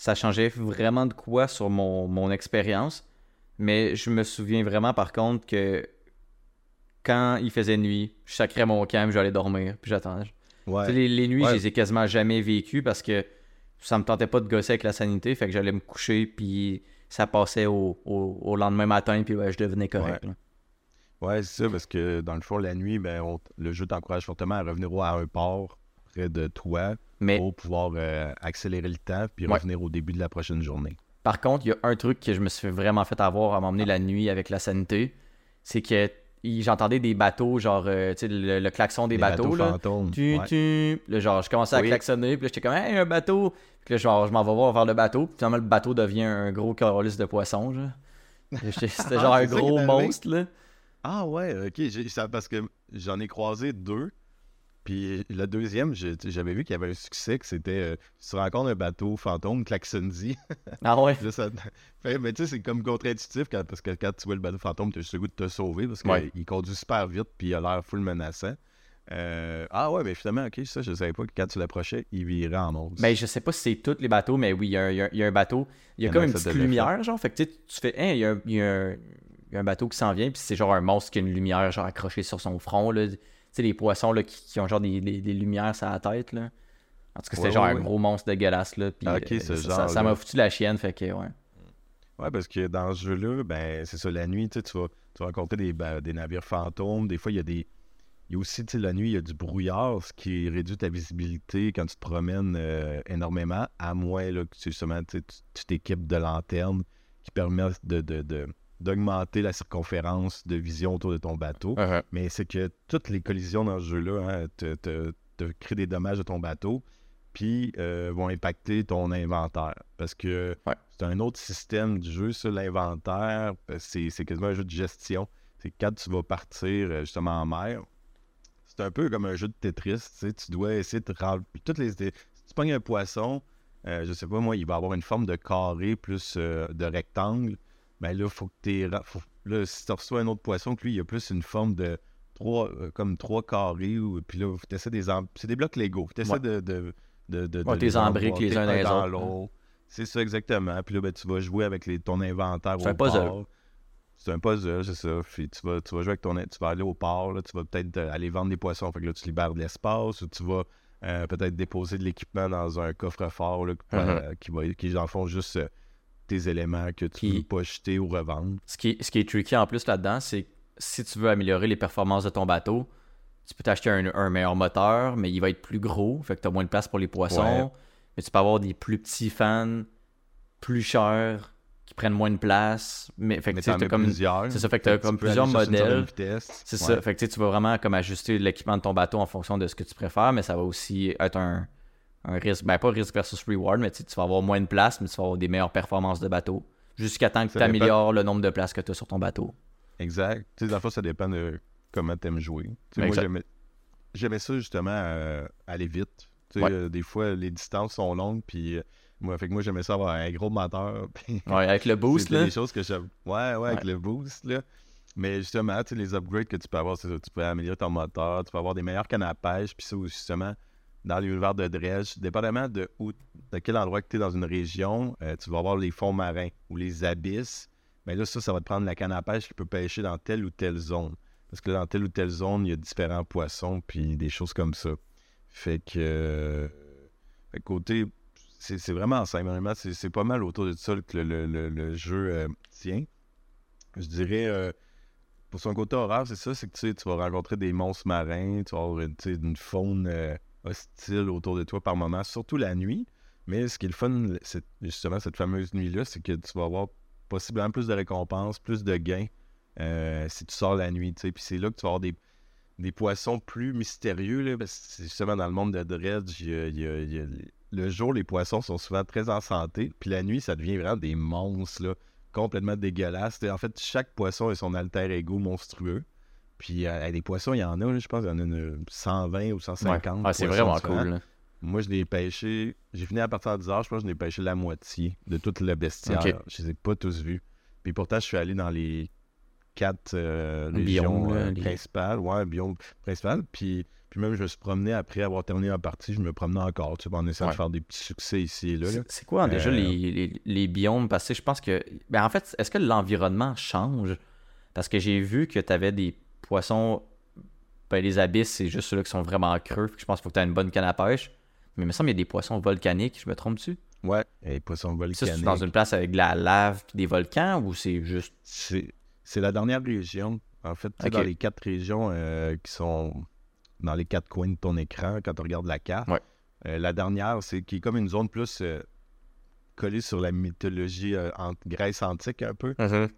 ça changeait vraiment de quoi sur mon, mon expérience. Mais je me souviens vraiment, par contre, que quand il faisait nuit, je sacrais mon camp, j'allais dormir, puis j'attendais. Les, les nuits, Ouais. je les ai quasiment jamais vécues parce que ça me tentait pas de gosser avec la sanité, fait que j'allais me coucher, puis ça passait au, au- au lendemain matin, puis ouais, je devenais correct. Ouais, c'est ça, parce que dans le fond, la nuit, ben, on- le jeu t'encourage fortement à revenir à un port près de toi Mais pour pouvoir euh, accélérer le temps puis revenir au début de la prochaine journée. Par contre, il y a un truc que je me suis vraiment fait avoir à m'emmener la nuit avec la sanité. C'est que j'entendais des bateaux, genre, euh, tu sais, le, le klaxon des Les bateaux, là. fantômes. Tu, ouais. tu. Là, genre, je commençais à Oui. klaxonner, puis là, j'étais comme, hey, un bateau. Puis là, genre, je m'en vais voir vers le bateau. Puis finalement, le bateau devient un gros calice de poissons, genre. C'était genre Ah, un gros monstre, là. Ah ouais, ok. j'ai- ça- parce que j'en ai croisé deux. Puis le deuxième, j'avais vu qu'il y avait un succès, que c'était euh, tu rencontres un bateau fantôme, klaxon-y. Ah ouais. Puis là, ça... fait, mais tu sais, c'est comme contre-intuitif parce que quand tu vois le bateau fantôme, tu as juste le goût de te sauver parce qu'il Ouais. conduit super vite puis il a l'air full menaçant. Euh, Ah ouais, mais finalement, ok, ça, je savais pas que quand tu l'approchais, il virait en monstre. Ben, je sais pas si c'est tous les bateaux, mais oui, il y, a un- il y a un- il y a un bateau. Il y a Il comme une petite lumière, genre. Fait que tu fais, hein, il y a un, il y a un- il y a un bateau qui s'en vient, puis c'est genre un monstre qui a une lumière, genre accrochée sur son front, là. Tu sais, les poissons, là, qui, qui ont genre des, des- des lumières sur la tête, là. En tout cas, c'était Ouais, genre ouais, un gros monstre dégueulasse, là. Puis, euh, ça- m'a foutu la chienne, fait que, ouais. Ouais, parce que dans ce jeu-là, ben, c'est ça, la nuit, tu vas, tu vas rencontrer des, ba- des navires fantômes. Des fois, il y a des. Il y a aussi, tu sais, la nuit, il y a du brouillard, ce qui réduit ta visibilité quand tu te promènes euh, énormément, à moins là, que tu, justement, tu t'équipes de lanternes qui permettent de, de- de- d'augmenter la circonférence de vision autour de ton bateau. Uh-huh. Mais c'est que toutes les collisions dans ce jeu-là hein, te, te- te créent des dommages à ton bateau, puis euh, vont impacter ton inventaire. Parce que Ouais. c'est un autre système du jeu, ça, l'inventaire. C'est, c'est quasiment un jeu de gestion. C'est quand tu vas partir euh, justement en mer. C'est un peu comme un jeu de Tetris. Tu dois essayer de remplir toutes les. Si tu pognes un poisson, euh, je sais pas moi, il va avoir une forme de carré plus euh, de rectangle. Ben là, faut que faut- Là, si tu reçois un autre poisson, que lui, il a plus une forme de trois, euh, comme trois carrés. Ou, puis là, tu essaies des. C'est des blocs Lego. Tu essaies Ouais. de. de, de, de, Ouais, de t'es les embriques emboîter les uns dans les autres. l'autre. C'est ça, exactement. Puis là, ben, tu vas jouer avec les, ton inventaire C'est au un puzzle. C'est un puzzle, c'est ça. Puis tu vas, tu vas jouer avec ton... Tu vas aller au port, là, tu vas peut-être euh, aller vendre des poissons. Fait que là, tu libères de l'espace. Ou tu vas euh, peut-être déposer de l'équipement dans un coffre-fort euh, qui, va, qui dans le fond juste tes éléments que tu veux pas jeter ou revendre. Ce qui, est, ce qui est tricky en plus là-dedans, c'est que si tu veux améliorer les performances de ton bateau, tu peux t'acheter un, un meilleur moteur, mais il va être plus gros, fait que tu as moins de place pour les poissons. Ouais. Mais tu peux avoir des plus petits fans, plus chers, qui prennent moins de place. Mais fait que Mais tu t'as as comme. plusieurs. C'est ça, fait que comme peux plusieurs modèles. C'est Ouais. ça. Fait que tu vas vraiment comme ajuster l'équipement de ton bateau en fonction de ce que tu préfères, mais ça va aussi être un, un risque. Ben, pas risque versus reward, mais tu vas avoir moins de place, mais tu vas avoir des meilleures performances de bateau. Jusqu'à temps que tu améliores le nombre de places que tu as sur ton bateau. Exact. Tu sais, dans le fond, ça dépend de comment tu aimes jouer. Moi, j'aimais, ça justement euh, aller vite. Ouais. euh, des fois, les distances sont longues, puis euh, moi, fait que moi, j'aimais ça avoir un gros moteur. Puis Ouais, avec le boost, là. des choses que j'aime. Ouais, ouais, avec le boost, là. Mais justement, les upgrades que tu peux avoir, c'est ça. Tu peux améliorer ton moteur, tu peux avoir des meilleures cannes à pêche, puis ça, justement, dans l'univers de Dredge, dépendamment de où, de quel endroit que tu es dans une région, euh, tu vas avoir les fonds marins ou les abysses. Mais là, ça, ça va te prendre la canne à pêche qui peut pêcher dans telle ou telle zone. Parce que dans telle ou telle zone, il y a différents poissons, puis des choses comme ça. Fait que. euh, fait que côté. C'est vraiment simple. C'est pas mal autour de ça que le, jeu euh, tient. Je dirais. pour son côté horreur, c'est ça, c'est que tu sais, tu vas rencontrer des monstres marins, tu vas avoir une, faune hostile autour de toi par moment, surtout la nuit. Mais ce qui est le fun, justement cette fameuse nuit-là, c'est que tu vas avoir possiblement plus de récompenses, plus de gains euh, si tu sors la nuit. Puis c'est là que tu vas avoir des, poissons plus mystérieux. Là, parce justement dans le monde de Dredge, le jour, les poissons sont souvent très en santé. Puis la nuit, ça devient vraiment des monstres là, complètement dégueulasses. En fait, chaque poisson a son alter ego monstrueux. Puis euh, des poissons, il y en a, je pense, il y en a une 120 ou 150. Ah, c'est vraiment différents. cool. là. Moi, je l'ai pêché. J'ai fini à partir de 10 heures. Je pense que je l'ai pêché la moitié de tout le bestiaire. Ok. Je les ai pas tous vus. Puis pourtant, je suis allé dans les quatre euh, Biomes, régions là, euh, les- principales. Ouais, biomes principales. Puis Puis même, je me suis promené après avoir terminé la partie, je me promenais encore, tu sais, en essayant Ouais. de faire des petits succès ici et là. là. C'est- quoi déjà Euh, les, les- les biomes? Parce que je pense que. Ben, en fait, est-ce que l'environnement change? Parce que j'ai vu que tu avais des poissons. Ben, les abysses, c'est juste ceux-là qui sont vraiment creux. Fait que Je pense qu'il faut que tu aies une bonne canne à pêche. Mais il me semble qu'il y a des poissons volcaniques, je me trompe-tu? Ouais, et les poissons Ça, c'est volcaniques. dans une place avec de la lave puis des volcans ou c'est juste? C'est c'est la dernière région. En fait, tu sais, Ok. dans les quatre régions euh, qui sont dans les quatre coins de ton écran quand tu regardes la carte. Ouais. euh, la dernière, c'est qui est comme une zone plus euh, collée sur la mythologie euh, en Grèce antique un peu.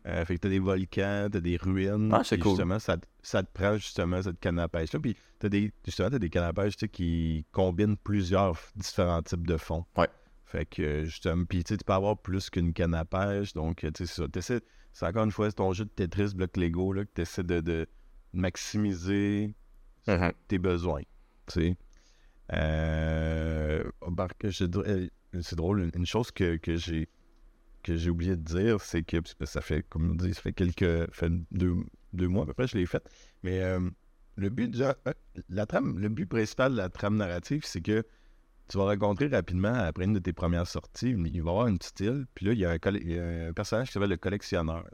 Euh, fait que t'as des volcans, t'as des ruines. Ah, c'est cool. Justement, ça, te- ça te prend justement cette canne à pêche-là. Puis t'as des, justement, t'as des cannes à pêche qui combinent plusieurs différents types de fonds. Ouais. Fait que euh, justement, puis tu peux avoir plus qu'une canne à pêche. Donc, tu sais, c'est ça. T'essaies- c'est encore une fois c'est ton jeu de Tetris bloc Lego là, que tu essaies de, de maximiser tes besoins. Tu sais. Euh, que je dirais- c'est drôle, une, chose que, que j'ai que j'ai oublié de dire, c'est que ça fait, comme on dit, ça fait quelques fait deux, deux mois à peu près, je l'ai fait. Mais euh, le but euh, la trame, le but principal de la trame narrative, c'est que tu vas rencontrer rapidement, après une de tes premières sorties, il va y avoir une petite île, puis là, il y a un, il y a un personnage qui s'appelle le collectionneur.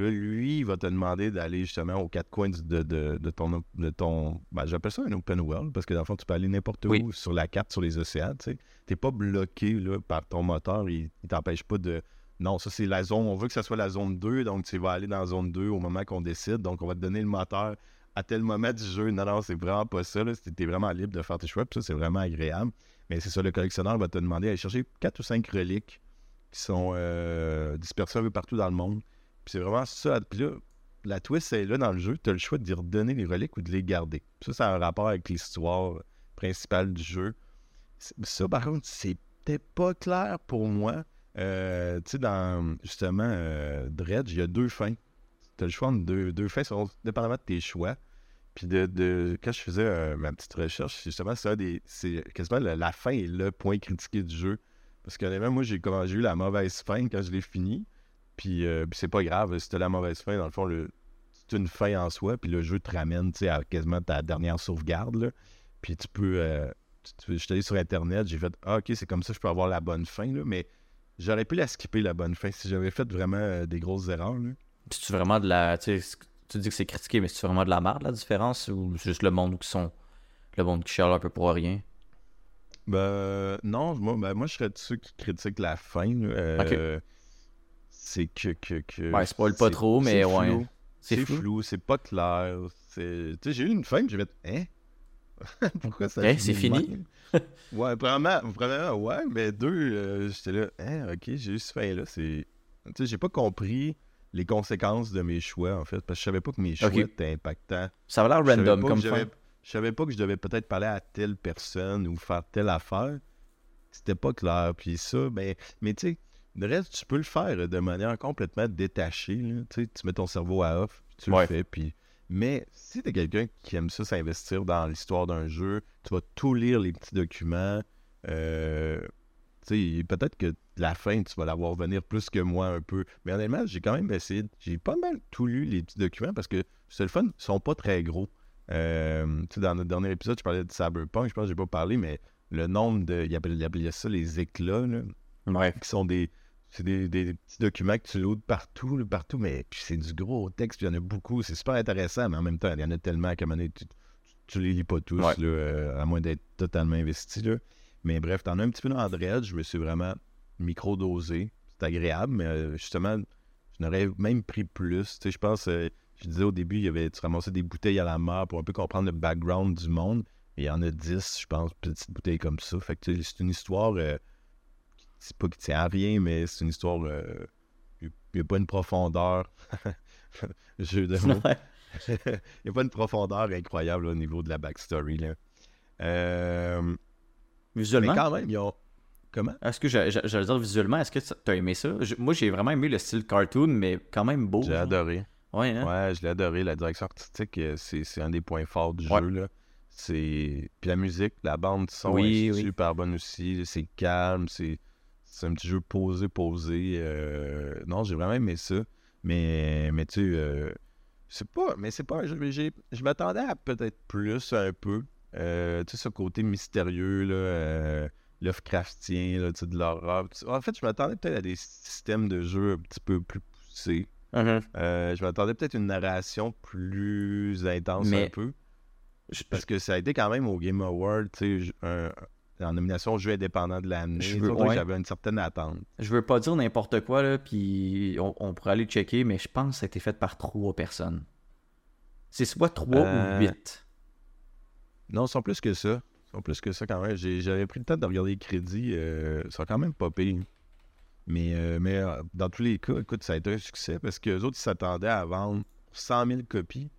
Puis là, lui, il va te demander d'aller justement aux quatre coins de, de, de ton. De ton ben, J'appelle ça un open world, parce que dans le fond, tu peux aller n'importe où Oui. sur la carte, sur les océans. Tu n'es pas bloqué là, par ton moteur, il ne t'empêche pas de. Non, ça c'est la zone. On veut que ça soit la zone 2, donc tu vas aller dans la zone 2 au moment qu'on décide. Donc on va te donner le moteur à tel moment du jeu. Non, non, c'est vraiment pas ça. Tu es vraiment libre de faire tes choix. Puis ça, c'est vraiment agréable. Mais c'est ça, le collectionneur va te demander d'aller chercher 4 ou 5 reliques qui sont euh, dispersées un peu partout dans le monde. C'est vraiment ça. Puis là, la twist, c'est là dans le jeu. Tu as le choix d'y redonner les reliques ou de les garder. Ça, ça un rapport avec l'histoire principale du jeu. Ça, par contre, peut-être pas clair pour moi. Euh, tu sais, dans justement euh, Dredge, il y a deux fins. Tu as le choix entre deux, deux fins, selon, dépendamment de tes choix. Puis de, de- quand je faisais euh, ma petite recherche, justement, c'est quasiment la, fin est le point critiqué du jeu. Parce que honnêtement, moi, j'ai eu la mauvaise fin quand je l'ai fini. Puis, euh, puis c'est pas grave, si t'as la mauvaise fin, dans le fond, le, c'est une fin en soi. Puis le jeu te ramène, à quasiment ta dernière sauvegarde. Là. Puis tu peux. euh, je suis allé sur Internet, j'ai fait Ah, ok, c'est comme ça, je peux avoir la bonne fin. Là, mais j'aurais pu la skipper, la bonne fin, si j'avais fait vraiment euh, des grosses erreurs. Là. Puis tu vraiment de la. Tu sais, tu dis que c'est critiqué, mais c'est vraiment de la merde la différence ou c'est juste le monde qui sont. Le monde qui chiale un peu pour rien? Ben, non, moi, ben, moi je serais de ceux qui critiquent la fin. Euh, C'est que. que, que Ouais, spoil pas trop, mais c'est ouais. flou. C'est flou. c'est pas clair. Tu sais, j'ai eu une fin, j'ai fait Hein? Pourquoi ça Hein, finit c'est fini? Ouais, premièrement, premièrement, ouais, mais deux, euh, j'étais là Hein, ok, j'ai eu cette fin-là. C'est. Tu sais, j'ai pas compris les conséquences de mes choix, en fait, parce que je savais pas que mes choix étaient impactants. Ça va l'air Je random comme j'avais- Je savais pas que je devais peut-être parler à telle personne ou faire telle affaire. C'était pas clair. Puis ça, ben, mais tu sais, le reste, tu peux le faire euh, de manière complètement détachée. là. Tu sais, tu mets ton cerveau à off, tu Ouais. le fais. Puis... Mais si t'es quelqu'un qui aime ça s'investir dans l'histoire d'un jeu, tu vas tout lire les petits documents. euh, tu sais, peut-être que la fin, tu vas la voir venir plus que moi un peu. Mais honnêtement, j'ai quand même essayé. J'ai pas mal tout lu les petits documents parce que c'est le fun, ils sont pas très gros. Euh, tu sais, dans notre dernier épisode, je parlais de Cyberpunk, je pense que j'ai pas parlé, mais le nombre de. Il appelait, il ça les éclats, là, Ouais. qui sont des. C'est des, des petits documents que tu loads partout, partout, mais puis c'est du gros texte, puis il y en a beaucoup. C'est super intéressant, mais en même temps, il y en a tellement qu'à un moment donné, tu, tu, les lis pas tous, Ouais. là, euh, à moins d'être totalement investi. Là. Mais bref, t'en as un petit peu dans Dredge, je me suis vraiment micro-dosé. C'est agréable, mais euh, justement, je n'aurais même pris plus. Tu sais, je pense, euh, je disais au début, il y avait, tu ramassais des bouteilles à la mer pour un peu comprendre le background du monde. Et il y en a 10, je pense, petites bouteilles comme ça. Fait que tu sais, c'est une histoire, euh, c'est pas qui tient à rien, mais c'est une histoire, euh, il n'y a pas une profondeur. Jeu de mots. Il n'y a pas une profondeur incroyable là, au niveau de la backstory. Là. Euh, mais Visuellement. quand même, ils ont. Comment? Est-ce que je- dire visuellement, est-ce que tu as aimé ça? Je- moi, j'ai vraiment aimé le style cartoon, mais quand même beau. J'ai adoré. Ouais, hein? Ouais, je l'ai adoré. La direction artistique, euh, c'est un des points forts du Ouais. jeu. Là. C'est... Puis la musique, la bande son Oui, est oui. super bonne aussi. C'est calme, c'est... c'est un petit jeu posé, posé. euh, Non, j'ai vraiment aimé ça. Mais, mais tu sais, euh, c'est pas... Mais c'est pas un jeu... Je m'attendais à peut-être plus un peu. Euh, tu sais, ce côté mystérieux, là, euh, Lovecraftien, là, tu sais, de l'horreur. En fait, je m'attendais peut-être à des systèmes de jeu un petit peu plus poussés. Mhm. Euh, je m'attendais peut-être à une narration plus intense Mais- un peu. Parce que ça a été quand même au Game Award, tu sais, un- en nomination jeu indépendant de l'année. Ouais. J'avais une certaine attente. Je veux pas dire n'importe quoi, là, puis on, on pourrait aller checker, mais je pense que ça a été fait par trois personnes. C'est soit trois Euh, ou huit. Non, ils sont plus que ça. Ils sont plus que ça quand même. J'avais pris le temps de regarder les crédits. euh, ils sont quand même pas pires. Mais, euh, mais euh, dans tous les cas, écoute, ça a été un succès parce que les autres ils s'attendaient à vendre 100 000 copies.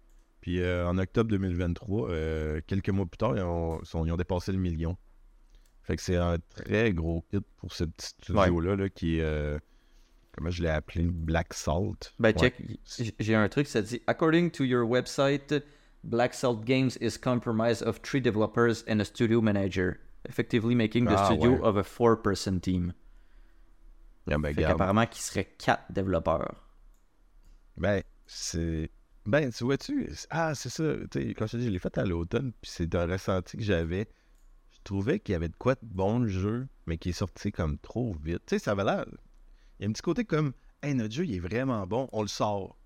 Puis euh, en octobre 2023, euh, quelques mois plus tard, ils ont, ils ont dépassé le million. Fait que c'est un très gros hit pour ce petit studio-là là, qui est, euh, comment je l'ai appelé, Black Salt. Ben, Ouais. check, j'ai un truc, ça dit According to your website, Black Salt Games is comprised of three developers and a studio manager, effectively making the Ah, studio ouais. of a four-person team. Ah, ben, Fait regarde. qu'apparemment, qu'il serait quatre développeurs. Ben, c'est. Ben, tu vois-tu? Ah, c'est ça. Tu sais, quand je te dis, je l'ai fait à l'automne, puis c'est un ressenti que j'avais. Je trouvais qu'il y avait de quoi de bon le jeu, mais qui est sorti comme trop vite. Tu sais, ça avait l'air. Il y a un petit côté comme, hey, notre jeu, il est vraiment bon, on le sort.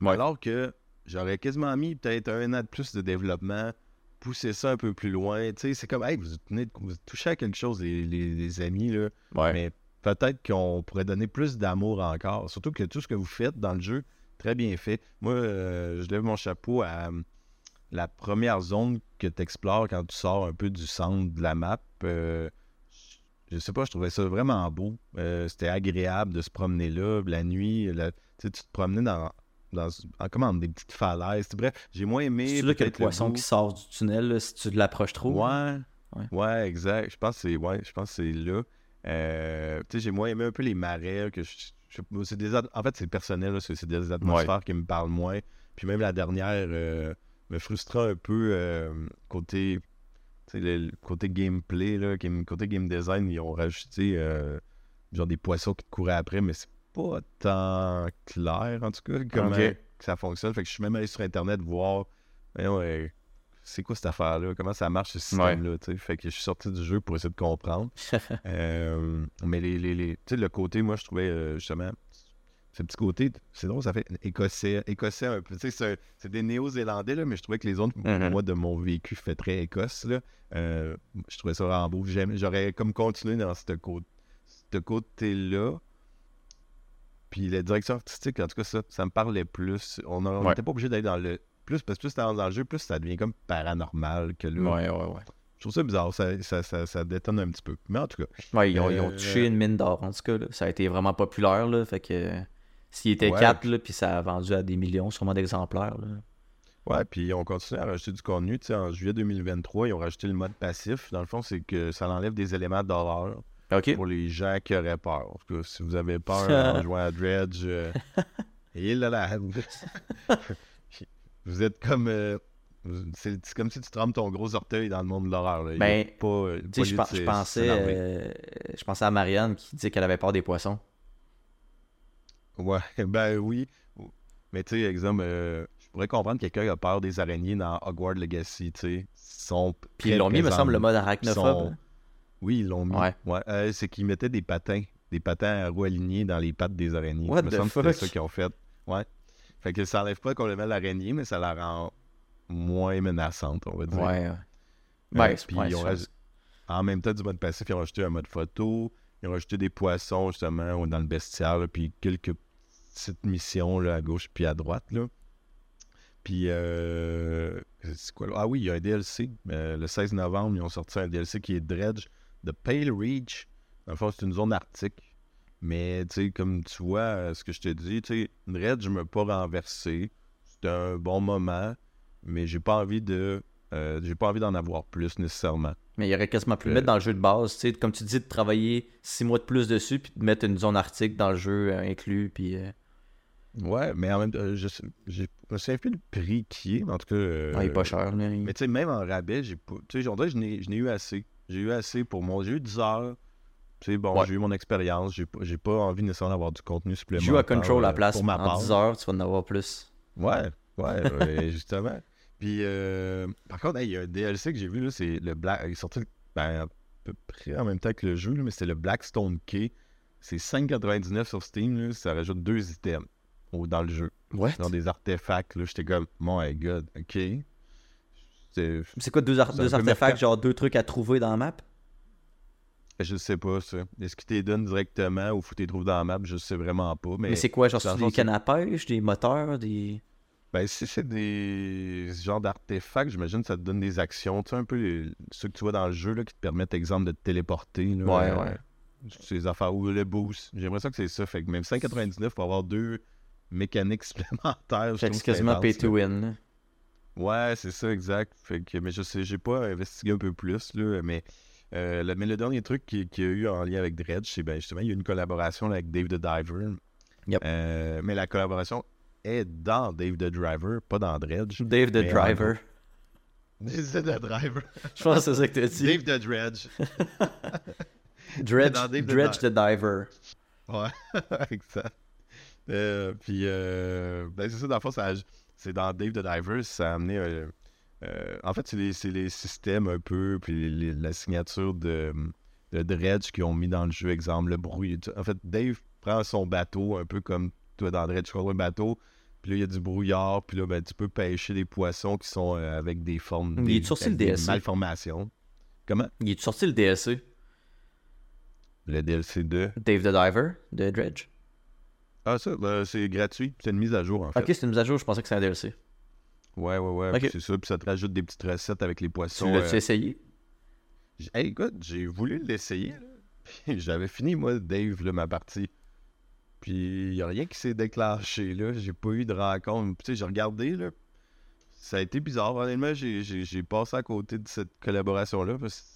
Ouais. Alors que j'aurais quasiment mis peut-être un an de plus de développement, pousser ça un peu plus loin. Tu sais, c'est comme, hey, vous, venez de- vous touchez à quelque chose, les, les- les amis, là. Ouais. Mais peut-être qu'on pourrait donner plus d'amour encore. Surtout que tout ce que vous faites dans le jeu, très bien fait. Moi, euh, je lève mon chapeau à la première zone que tu explores quand tu sors un peu du centre de la map. euh, je sais pas, je trouvais ça vraiment beau. Euh, C'était agréable de se promener là. La nuit, la- tu te promenais dans, dans en, comment, des petites falaises. Bref, j'ai moins aimé. C'est là qu'il y a le poisson qui sort du tunnel, là, si tu l'approches trop. Ouais. Ouais. Ouais. exact. Je pense que c'est ouais, je pense que c'est là. Euh, tu sais, j'ai moins aimé un peu les marais que je, des en fait c'est personnel c'est des atmosphères qui me parlent moins. Puis même la dernière euh, me frustra un peu euh, côté le, côté gameplay là, game- côté game design, ils ont rajouté euh, genre des poissons qui te couraient après mais c'est pas tant clair en tout cas comment que ça fonctionne. Fait que je suis même allé sur internet voir voyons, euh, c'est quoi cette affaire-là? Comment ça marche ce système-là? Fait que je suis sorti du jeu pour essayer de comprendre. Euh, mais les, les, les- tu sais, le côté, moi, je trouvais justement ce petit côté, c'est drôle, ça fait écossais, écossais un peu. Tu sais, c'est, c'est des néo-zélandais, là, mais je trouvais que les autres, Mhm. moi, de mon vécu, fait très écosse. Là. Euh, je trouvais ça vraiment beau. J'aime- j'aurais comme continué dans ce côté, ce côté-là. Puis la direction artistique, en tout cas, ça, ça me parlait plus. On n'était Ouais. pas obligé d'aller dans le. Plus, parce que plus t'avances dans le jeu, plus ça devient comme paranormal que là. Ouais, ouais, ouais. Je trouve ça bizarre, ça, ça, ça, ça détonne un petit peu. Mais en tout cas, Ouais, ils ont, ils ont Euh, touché une mine d'or, en tout cas. là. Ça a été vraiment populaire, là. Fait que s'il était Ouais. 4, là, puis ça a vendu à des millions, sûrement d'exemplaires, là. ouais, puis on continue à rajouter du contenu. En juillet 2023, ils ont rajouté le mode passif. Dans le fond, c'est que ça enlève des éléments d'horreur pour les gens qui auraient peur. En tout cas, si vous avez peur en jouant à Dredge, euh, et là là, vous, êtes comme. euh, c'est comme si tu trempes ton gros orteil dans le monde de l'horreur. Il a Ben, pas, Tu pas sais, je, pensais, euh, je pensais à Marianne qui disait qu'elle avait peur des poissons. Ouais, ben oui. Mais tu sais, exemple, euh, je pourrais comprendre quelqu'un qui a peur des araignées dans Hogwarts Legacy, tu sais. Sont Puis ils l'ont mis, me semble, le mode arachnophobe. sont- hein? Oui, ils l'ont mis. Ouais. Ouais. Euh, c'est qu'ils mettaient des patins, des patins à roues alignées dans les pattes des araignées. What me semble que c'était fuck? ça qu'ils ont fait. Ouais. Fait que ça enlève pas complètement l'araignée, mais ça la rend moins menaçante, on va dire. Ouais. ouais. Euh, Ben, c'est- puis ils ont. En même temps, du mode passif, ils ont rajouté un mode photo, ils ont rajouté des poissons, justement, dans le bestiaire, puis quelques petites missions là, à gauche puis à droite. Là. Puis, euh, c'est quoi là? Ah oui, il y a un DLC. Euh, le 16 novembre, ils ont sorti un DLC qui est Dredge, The Pale Reach. Dans le fond, c'est une zone arctique. Mais, tu sais, comme tu vois, euh, ce que je te dis, tu sais, Dredge, je me pas renversé. C'était un bon moment, mais j'ai pas envie de. euh, j'ai pas envie d'en avoir plus nécessairement. Mais il aurait quasiment pu le Euh, mettre dans le jeu de base. Tu sais, comme tu dis, de travailler 6 mois de plus dessus, puis de mettre une zone arctique dans le jeu euh, inclus. Puis, euh, Ouais, mais en même temps, je, je me souviens plus le prix qui est, mais en tout cas. euh, il est pas cher. là. Mais tu sais, même en rabais, j'ai pas. Tu sais, je n'ai je n'ai eu assez. J'ai eu assez pour mon. J'ai eu 10 heures. Tu sais, bon, Ouais. j'ai eu mon expérience. J'ai pas, j'ai pas envie nécessairement d'avoir du contenu supplémentaire. joues à Control à la place. Pour ma En part. 10 heures, tu vas en avoir plus. Ouais, ouais, ouais, justement. Puis, euh, par contre, hey, il y a un DLC que j'ai vu, là, c'est le Black. Il est sorti ben, à peu près en même temps que le jeu, là, mais c'est le Blackstone Key. C'est 5,99 sur Steam, là, ça rajoute deux items au- dans le jeu. What? Dans des artefacts, là, j'étais comme, my god, ok. C'est- C'est quoi deux, ar- artefacts, genre deux trucs à trouver dans la map? Je sais pas, ça. Est-ce qu'ils te les donnent directement ou faut que tu les trouves dans la map? Je sais vraiment pas. Mais, Mais, c'est quoi, genre c'est des cannes à pêche, des moteurs, des. Ben, si c'est des genres d'artefacts, j'imagine que ça te donne des actions. Tu sais, un peu les- ceux que tu vois dans le jeu là, qui te permettent, exemple, de te téléporter. là, Ouais, euh, ouais. Ces affaires ou le boost. J'ai l'impression que c'est ça. Fait que même 5,99 pour avoir deux mécaniques supplémentaires. Fait que c'est quasiment pay to win. Ouais, c'est ça, exact. Fait que, mais je sais, j'ai pas investigué un peu plus, là, mais, euh, le, mais le dernier truc qu'il qu'il y a eu en lien avec Dredge, c'est ben justement, il y a eu une collaboration là, avec Dave the Diver. Yep. Euh, mais la collaboration est dans Dave the Driver, pas dans Dredge. Dave the en Driver. C'est the Driver. Je pense que c'est ça que t'as dit. Dave the Dredge. Dredge, Dave the Dredge the Diver. Ouais, exact. Euh, puis, euh, ben c'est ça, dans le fond, c'est dans Dave the Diver, ça a amené. euh, euh, en fait, c'est les, c'est les systèmes un peu, puis les- la signature de, de Dredge qu'ils ont mis dans le jeu, exemple, le bruit. Tu- En fait, Dave prend son bateau, un peu comme toi dans Dredge, tu contrôles un bateau, puis là, il y a du brouillard, puis là, ben, tu peux pêcher des poissons qui sont euh, avec des formes. Il des, est sorti avec le des DLC. malformations. Comment? Il est sorti le DLC. Le DLC 2. Dave the Diver de Dredge. Ah, ça, ben, c'est gratuit, c'est une mise à jour, en fait. Ok, c'est une mise à jour, je pensais que c'était un DLC. Ouais, ouais, ouais. C'est ça. Puis ça te rajoute des petites recettes avec les Tu poissons. l'as-tu euh, essayé? Hey, écoute, j'ai voulu l'essayer. J'avais fini, moi, Dave, là, ma partie. Puis il n'y a rien qui s'est déclenché, là. J'ai pas eu de rencontre. Tu sais, j'ai regardé, là. Ça a été bizarre. Honnêtement, j'ai- passé à côté de cette collaboration-là parce que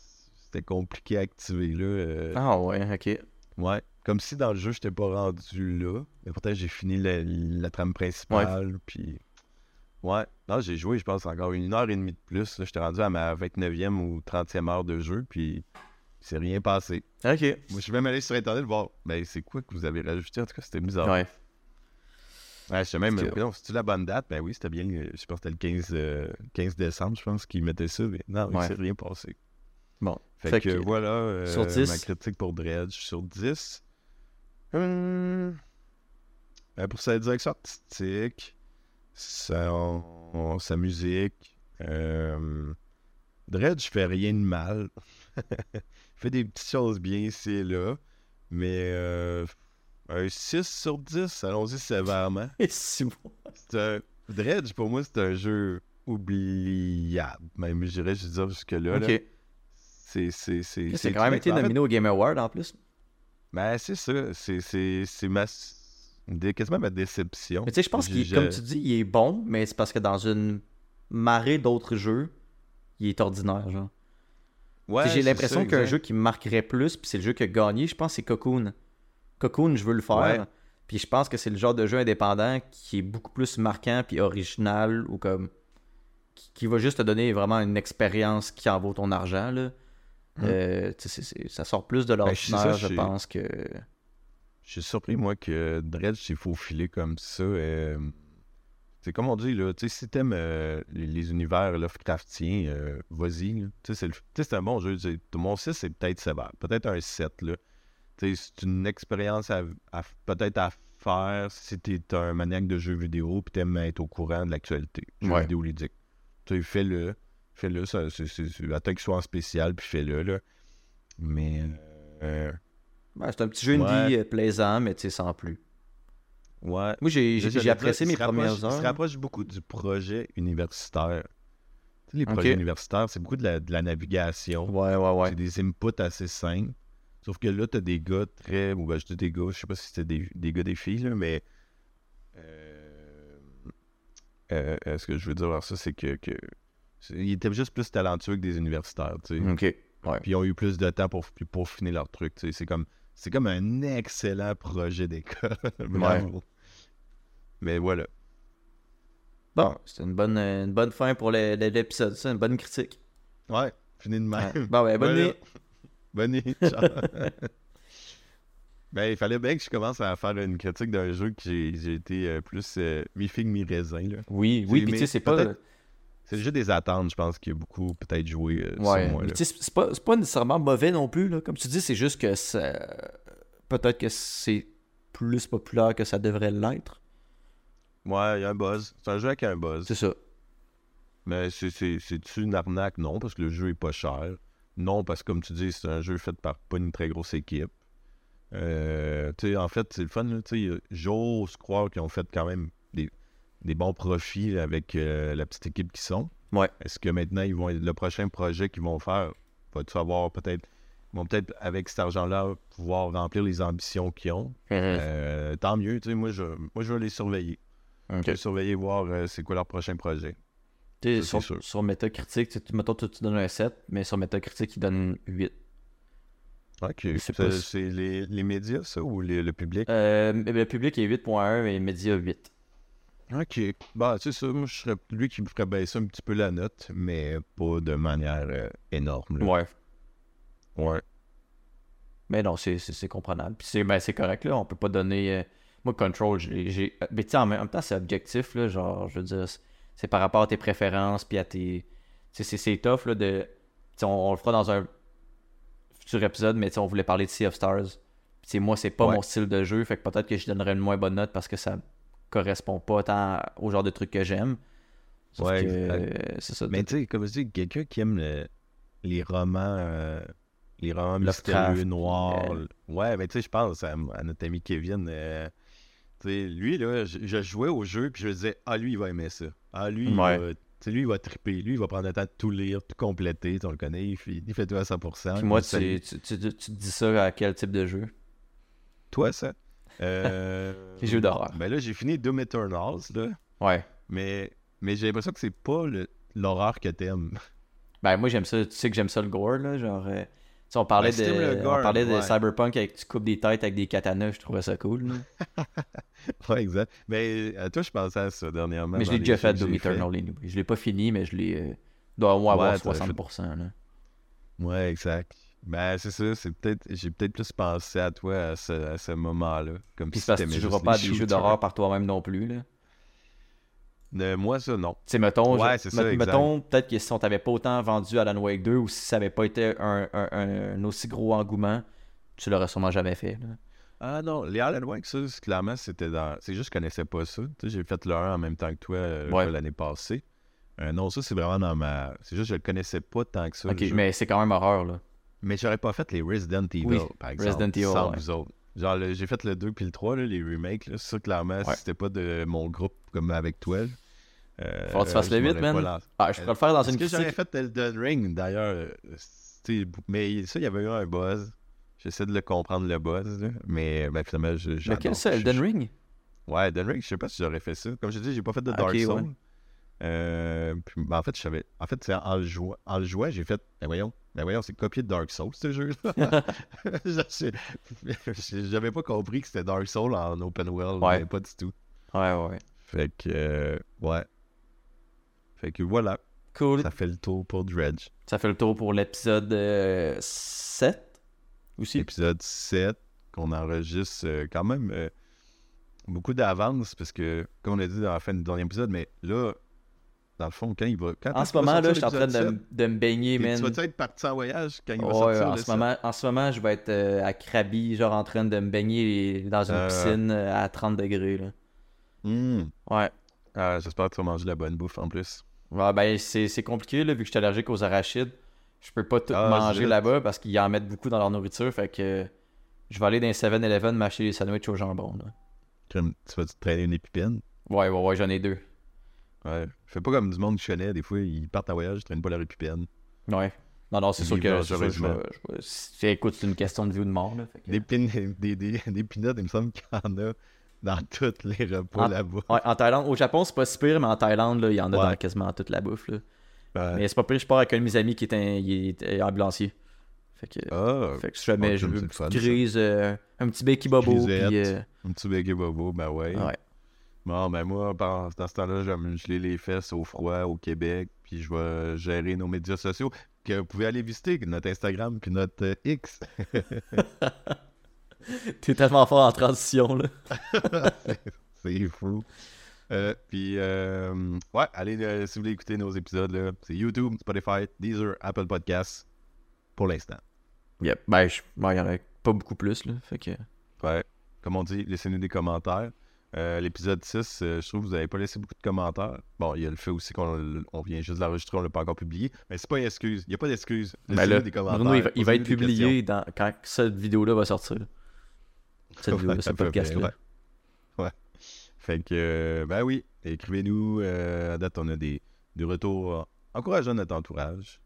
c'était compliqué à activer, là. euh, Ah ouais, ok. Ouais. Comme si dans le jeu, je t'étais pas rendu là. Mais pourtant, j'ai fini la, la trame principale. Puis. Ouais. Non, j'ai joué, je pense, encore une heure et demie de plus. J'étais rendu à ma 29e ou 30e heure de jeu. Puis. Il s'est rien passé. Ok. Moi, je suis même allé sur Internet voir. Ben, c'est quoi que vous avez rajouté? En tout cas, c'était bizarre. Ouais. Ouais, je sais même. Parce que- Non, c'est-tu la bonne date? Ben oui, c'était bien. Je pense que c'était le 15, euh, 15 décembre, je pense, qu'ils mettaient ça. Mais non, il Ouais. s'est rien passé. Bon. Fait, Fait que, que, voilà euh, sur 10. ma critique pour Dredge. Sur 10. hum, ben, pour sa direction artistique, sa musique, euh, Dredge fait rien de mal. Fait des petites choses bien ici et là. Mais euh, un 6 sur 10, allons-y sévèrement. C'est un- Dredge, pour moi, c'est un jeu oubliable. Même, je dirais, je dire jusque-là. là. C'est, c'est, c'est, C'est quand même été nominé au Game Award en plus. Ben, c'est ça. C'est, ma... quasiment ma déception. Mais tu sais, je pense qu'il, j'ai- comme tu dis, il est bon, mais c'est parce que dans une marée d'autres jeux, il est ordinaire, genre. Ouais, J'ai l'impression qu'un jeu qui me marquerait plus, puis c'est le jeu qui a gagné, je pense c'est Cocoon. Cocoon, je veux le faire. Ouais. Puis je pense que c'est le genre de jeu indépendant qui est beaucoup plus marquant puis original ou comme qui, qui va juste te donner vraiment une expérience qui en vaut ton argent là. Mm. Euh, ça sort plus de Ben, l'ordinaire, je- pense que. Je suis surpris, moi, que Dredge s'est faufilé comme ça. euh, C'est comme on dit, là, si t'aimes euh, les, les univers Lovecraftiens, euh, vas-y. c'est un bon jeu. Mon 6, c'est peut-être sévère. Peut-être un 7, là. Tu sais, c'est une expérience à, à- peut-être à faire si t'es un maniaque de jeux vidéo puis t'aimes être au courant de l'actualité. Jeux Ouais. vidéo ludique. Fais-le. Fais-le. Attends qu'il soit en spécial, puis fais-le, là. Mais... euh, c'est un petit jeu indie Ouais. euh, plaisant, mais tu sais, sans plus. Ouais. Moi, j'ai apprécié mes se premières Il se heures. rapproche beaucoup du projet universitaire. Tu sais, les projets universitaires, c'est beaucoup de la, de la navigation. Ouais, ouais, ouais. C'est des inputs assez simples. Sauf que là, t'as des gars très. Ou ben, je dis des gars, je sais pas si c'était des, des gars, des filles, là, mais. Euh, euh, ce que je veux dire par ça, c'est que. que ils étaient juste plus talentueux que des universitaires, tu sais. Ok. Ouais. Puis ils ont eu plus de temps pour, pour finir leur truc, tu sais. C'est comme. C'est comme un excellent projet d'école. Bravo. Mais voilà. Bon, c'était une bonne, une bonne fin pour l'épisode, ça, une bonne critique. Ouais, fini de même. Ouais. Bon, ouais, bonne Voilà. nuit. Bonne nuit. ciao. ben, il fallait bien que je commence à faire une critique d'un jeu que j'ai été euh, plus euh, mi-figue, mi-raisin. Oui, oui, C'est- puis tu sais, c'est pas. C'est jeu des attentes, je pense, qui a beaucoup peut-être joué euh, Ouais, c'est pas, nécessairement mauvais non plus, là. Comme tu dis, c'est juste que ça... peut-être que c'est plus populaire que ça devrait l'être. Ouais, il y a un buzz. C'est un jeu avec un buzz. C'est ça. Mais c'est- c'est- c'est-tu une arnaque? Non, parce que le jeu est pas cher. Non, parce que comme tu dis, c'est un jeu fait par pas une très grosse équipe. Euh, tu sais, en fait, c'est le fun. là, tu sais, J'ose croire qu'ils ont fait quand même des, des bons profits avec euh, la petite équipe qu'ils sont. Ouais. Est-ce que maintenant, ils vont le prochain projet qu'ils vont faire, va-tu avoir peut-être. Ils vont peut-être, avec cet argent-là, pouvoir remplir les ambitions qu'ils ont? Euh, tant mieux, tu sais, moi je, moi, je vais les surveiller. Je vais surveiller, voir euh, c'est quoi leur prochain projet. Tu Ça, sur, sûr. sur Metacritic, tu mettons, toi, tu donnes un 7, mais sur Metacritic, il donne 8. Ok. C'est les, les médias, ça, ou les- le public? Euh, mais le public est 8.1, mais les médias 8. Ok. Bah, c'est ça. Moi, je serais lui qui me ferait baisser un petit peu la note, mais pas de manière euh, énorme. là. Ouais. Ouais. Mais non, c'est comprenable. Puis c'est ben, correct, là. On peut pas donner. euh, Moi, Control, j'ai. Mais tu sais, en même temps, c'est objectif, là. Genre, je veux dire, c'est- par rapport à tes préférences, puis à tes. Tu sais, c'est- tough, là, de. Tu sais, on, on le fera dans un futur épisode, mais tu sais, on voulait parler de Sea of Stars. Puis, tu sais, moi, c'est pas Ouais. mon style de jeu, fait que peut-être que je donnerais une moins bonne note parce que ça correspond pas tant au genre de trucs que j'aime. Ouais, que, euh, c'est ça. Mais tu sais, comme je dis, quelqu'un qui aime le- les romans, euh, les romans mystérieux, noirs. euh, Ouais, mais tu sais, je pense à, à notre ami Kevin. euh, tu sais, lui, là, je, je jouais au jeu, puis je me disais, ah, lui, il va aimer ça. Ah, lui, il Ouais. va- tu sais, lui, il va triper. Lui, il va prendre le temps de tout lire, tout compléter. On le connaît, il fait, il fait tout à 100%. Puis moi, tu, tu, tu, tu te dis ça à quel type de jeu? Toi, ça? Euh, Les jeux d'horreur. Ben là, j'ai fini Doom Eternals, là. Ouais. Mais, mais j'ai l'impression que c'est pas l'horreur que t'aimes. Ben moi j'aime ça, tu sais que j'aime ça le gore là, genre euh, tu sais, on parlait Ben, de gore, on parlait de. Cyberpunk avec tu coupes des têtes avec des katanas, je trouvais ça cool. ouais, exact. Mais à toi, je pensais à ça dernièrement. mais je l'ai déjà fait Doom. Eternal anyway. Je l'ai pas fini mais je l'ai euh, dois avoir Ouais, t'as fait- 60% là. Ouais, exact. Ben, c'est ça. C'est peut-être, j'ai peut-être plus pensé à toi à ce, à ce moment-là. Comme Puis si parce que tu joueras pas à des jeux d'horreur par toi-même non plus là. Euh, moi, ça, non. Tu sais mettons, Ouais, je- ça, mettons peut-être que si on t'avait pas autant vendu Alan Wake 2 ou si ça avait pas été un, un- un- un aussi gros engouement, tu l'aurais sûrement jamais fait là. Ah non, les Alan Wake, ça, clairement, c'était dans. C'est juste que je connaissais pas ça. J'ai fait le 1 en même temps que toi euh, Ouais. l'année passée. Euh, non, ça, c'est vraiment dans ma. C'est juste que je le connaissais pas tant que ça. OK, mais c'est quand même horreur là. Mais j'aurais pas fait les Resident Evil, Oui, par exemple. Resident Evil, sans ouais. vous autres. Genre, j'ai fait le 2 puis le 3, là, les remakes. Là, ça, clairement, si Ouais. c'était pas de mon groupe comme avec toi. Euh, Faut que tu fasses le 8, m'aurais man. Ah, je pourrais le faire dans une que j'aurais critique. fait Elden Ring, d'ailleurs? Mais ça, il y avait eu un buzz. J'essaie de le comprendre, le buzz. là, Mais ben, finalement, je. Lequel ça, Elden Ring? Ouais, Elden Ring, je sais pas si j'aurais fait ça. Comme je dis, j'ai pas fait de Ah, Dark ok, ouais. Euh, puis, ben, en fait, je savais. En fait, c'est en le jouant, en le jouant, j'ai fait. Ben voyons, ben voyons, c'est copié de Dark Souls, ce jeu-là. Je- je- J'avais pas compris que c'était Dark Souls en open world, Ouais. pas du tout. Ouais, ouais. Fait que, euh, ouais. Fait que voilà, Cool. ça fait le tour pour Dredge. Ça fait le tour pour l'épisode euh, 7 aussi? Épisode 7, qu'on enregistre euh, quand même euh, beaucoup d'avance, parce que, comme on a dit dans la fin du dernier épisode, mais là, dans le fond, quand il va. Quand En ce moment, là, je suis en train de, m- de me baigner, 7? man. Tu vas-tu être parti en voyage quand il va Ouais, sortir en, ce 7? moment, en ce moment, je vais être euh, à Krabi, genre en train de me baigner dans une Euh. piscine euh, à 30 degrés. Là. Hmm. Ouais. Ah, J'espère que tu vas manger de la bonne bouffe en plus. Ouais, ben, c'est compliqué, là, vu que je suis allergique aux arachides. Je peux pas tout Ah, manger là-bas parce qu'ils en mettent beaucoup dans leur nourriture. Fait que je vais aller dans les 7-Eleven m'acheter des sandwichs au jambon. Là. Tu vas te traîner une épipène? Ouais, ouais, ouais, j'en ai deux. Ouais. Fais pas comme du monde que je connais. Des fois, ils partent en voyage, ils traînent pas leur épipène. Ouais. Non, non, c'est sûr que sûr je je c'est- écoute, c'est une question de vie ou de mort. Là, que- Des, pin... des, des, des peanuts, il me semble qu'il y en a dans tous les repas là-bas. Ouais, en Thaïlande, au Japon, c'est pas si pire, mais en Thaïlande, là, il y en a Ouais. dans quasiment toute la bouffe. Là. Ouais. Mais c'est pas pire, je pars avec un de mes amis qui est, un, il est euh, ambulancier. Fait que, Ah, fait que si jamais je veux une fun, grise, euh, un petit béki bobo, puis euh, un petit bégué bobo, ben ouais. ouais. Bon, ben moi, dans dans ce temps-là, je vais me geler les fesses au froid au Québec, puis je vais gérer nos médias sociaux. Que vous pouvez aller visiter notre Instagram puis notre euh, X. T'es tellement fort en transition, là. C'est fou. Euh, puis, euh, ouais, allez, si vous voulez écouter nos épisodes, là, c'est YouTube, Spotify, Deezer, Apple Podcasts, pour l'instant. Yep. Ben, je- ben, il y en a pas beaucoup plus, là. Fait que. Ouais. Comme on dit, laissez-nous des commentaires. Euh, L'épisode 6, euh, je trouve que vous n'avez pas laissé beaucoup de commentaires. Bon, il y a le fait aussi qu'on on vient juste de l'enregistrer, on ne l'a pas encore publié. Mais c'est pas une excuse. Il n'y a pas d'excuse. Ben là, des commentaires. Bruno, il va, il va posez-nous être publié dans, quand cette vidéo-là va sortir. Cette vidéo-là, Ouais, ce podcast-là. ouais. Ouais. Fait que, euh, ben oui, écrivez-nous. à date, on a des, des retours encourageants de notre entourage.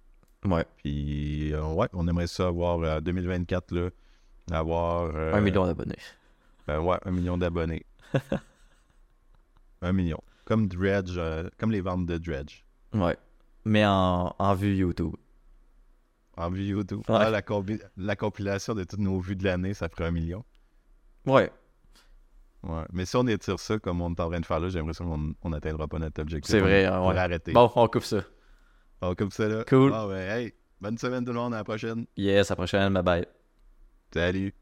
Ouais. Puis, ouais, on aimerait ça avoir euh, 2024, là, avoir. Un million d'abonnés. Ben ouais, un million d'abonnés. un million. Comme Dredge, euh, comme les ventes de Dredge. Ouais. Mais en, en vue YouTube. En vue YouTube? Ouais. Ah, la, compilation de toutes nos vues de l'année, ça ferait un million. Ouais. Ouais. Mais si on étire ça comme on est en train de faire là, j'ai l'impression qu'on on n'atteindra pas notre objectif. C'est On- vrai, on ouais. arrêter. Bon, on coupe ça. Ah, comme ça là. Cool. Ah, hey, bonne semaine tout le monde, à la prochaine. Yes, à la prochaine. Bye bye. Salut.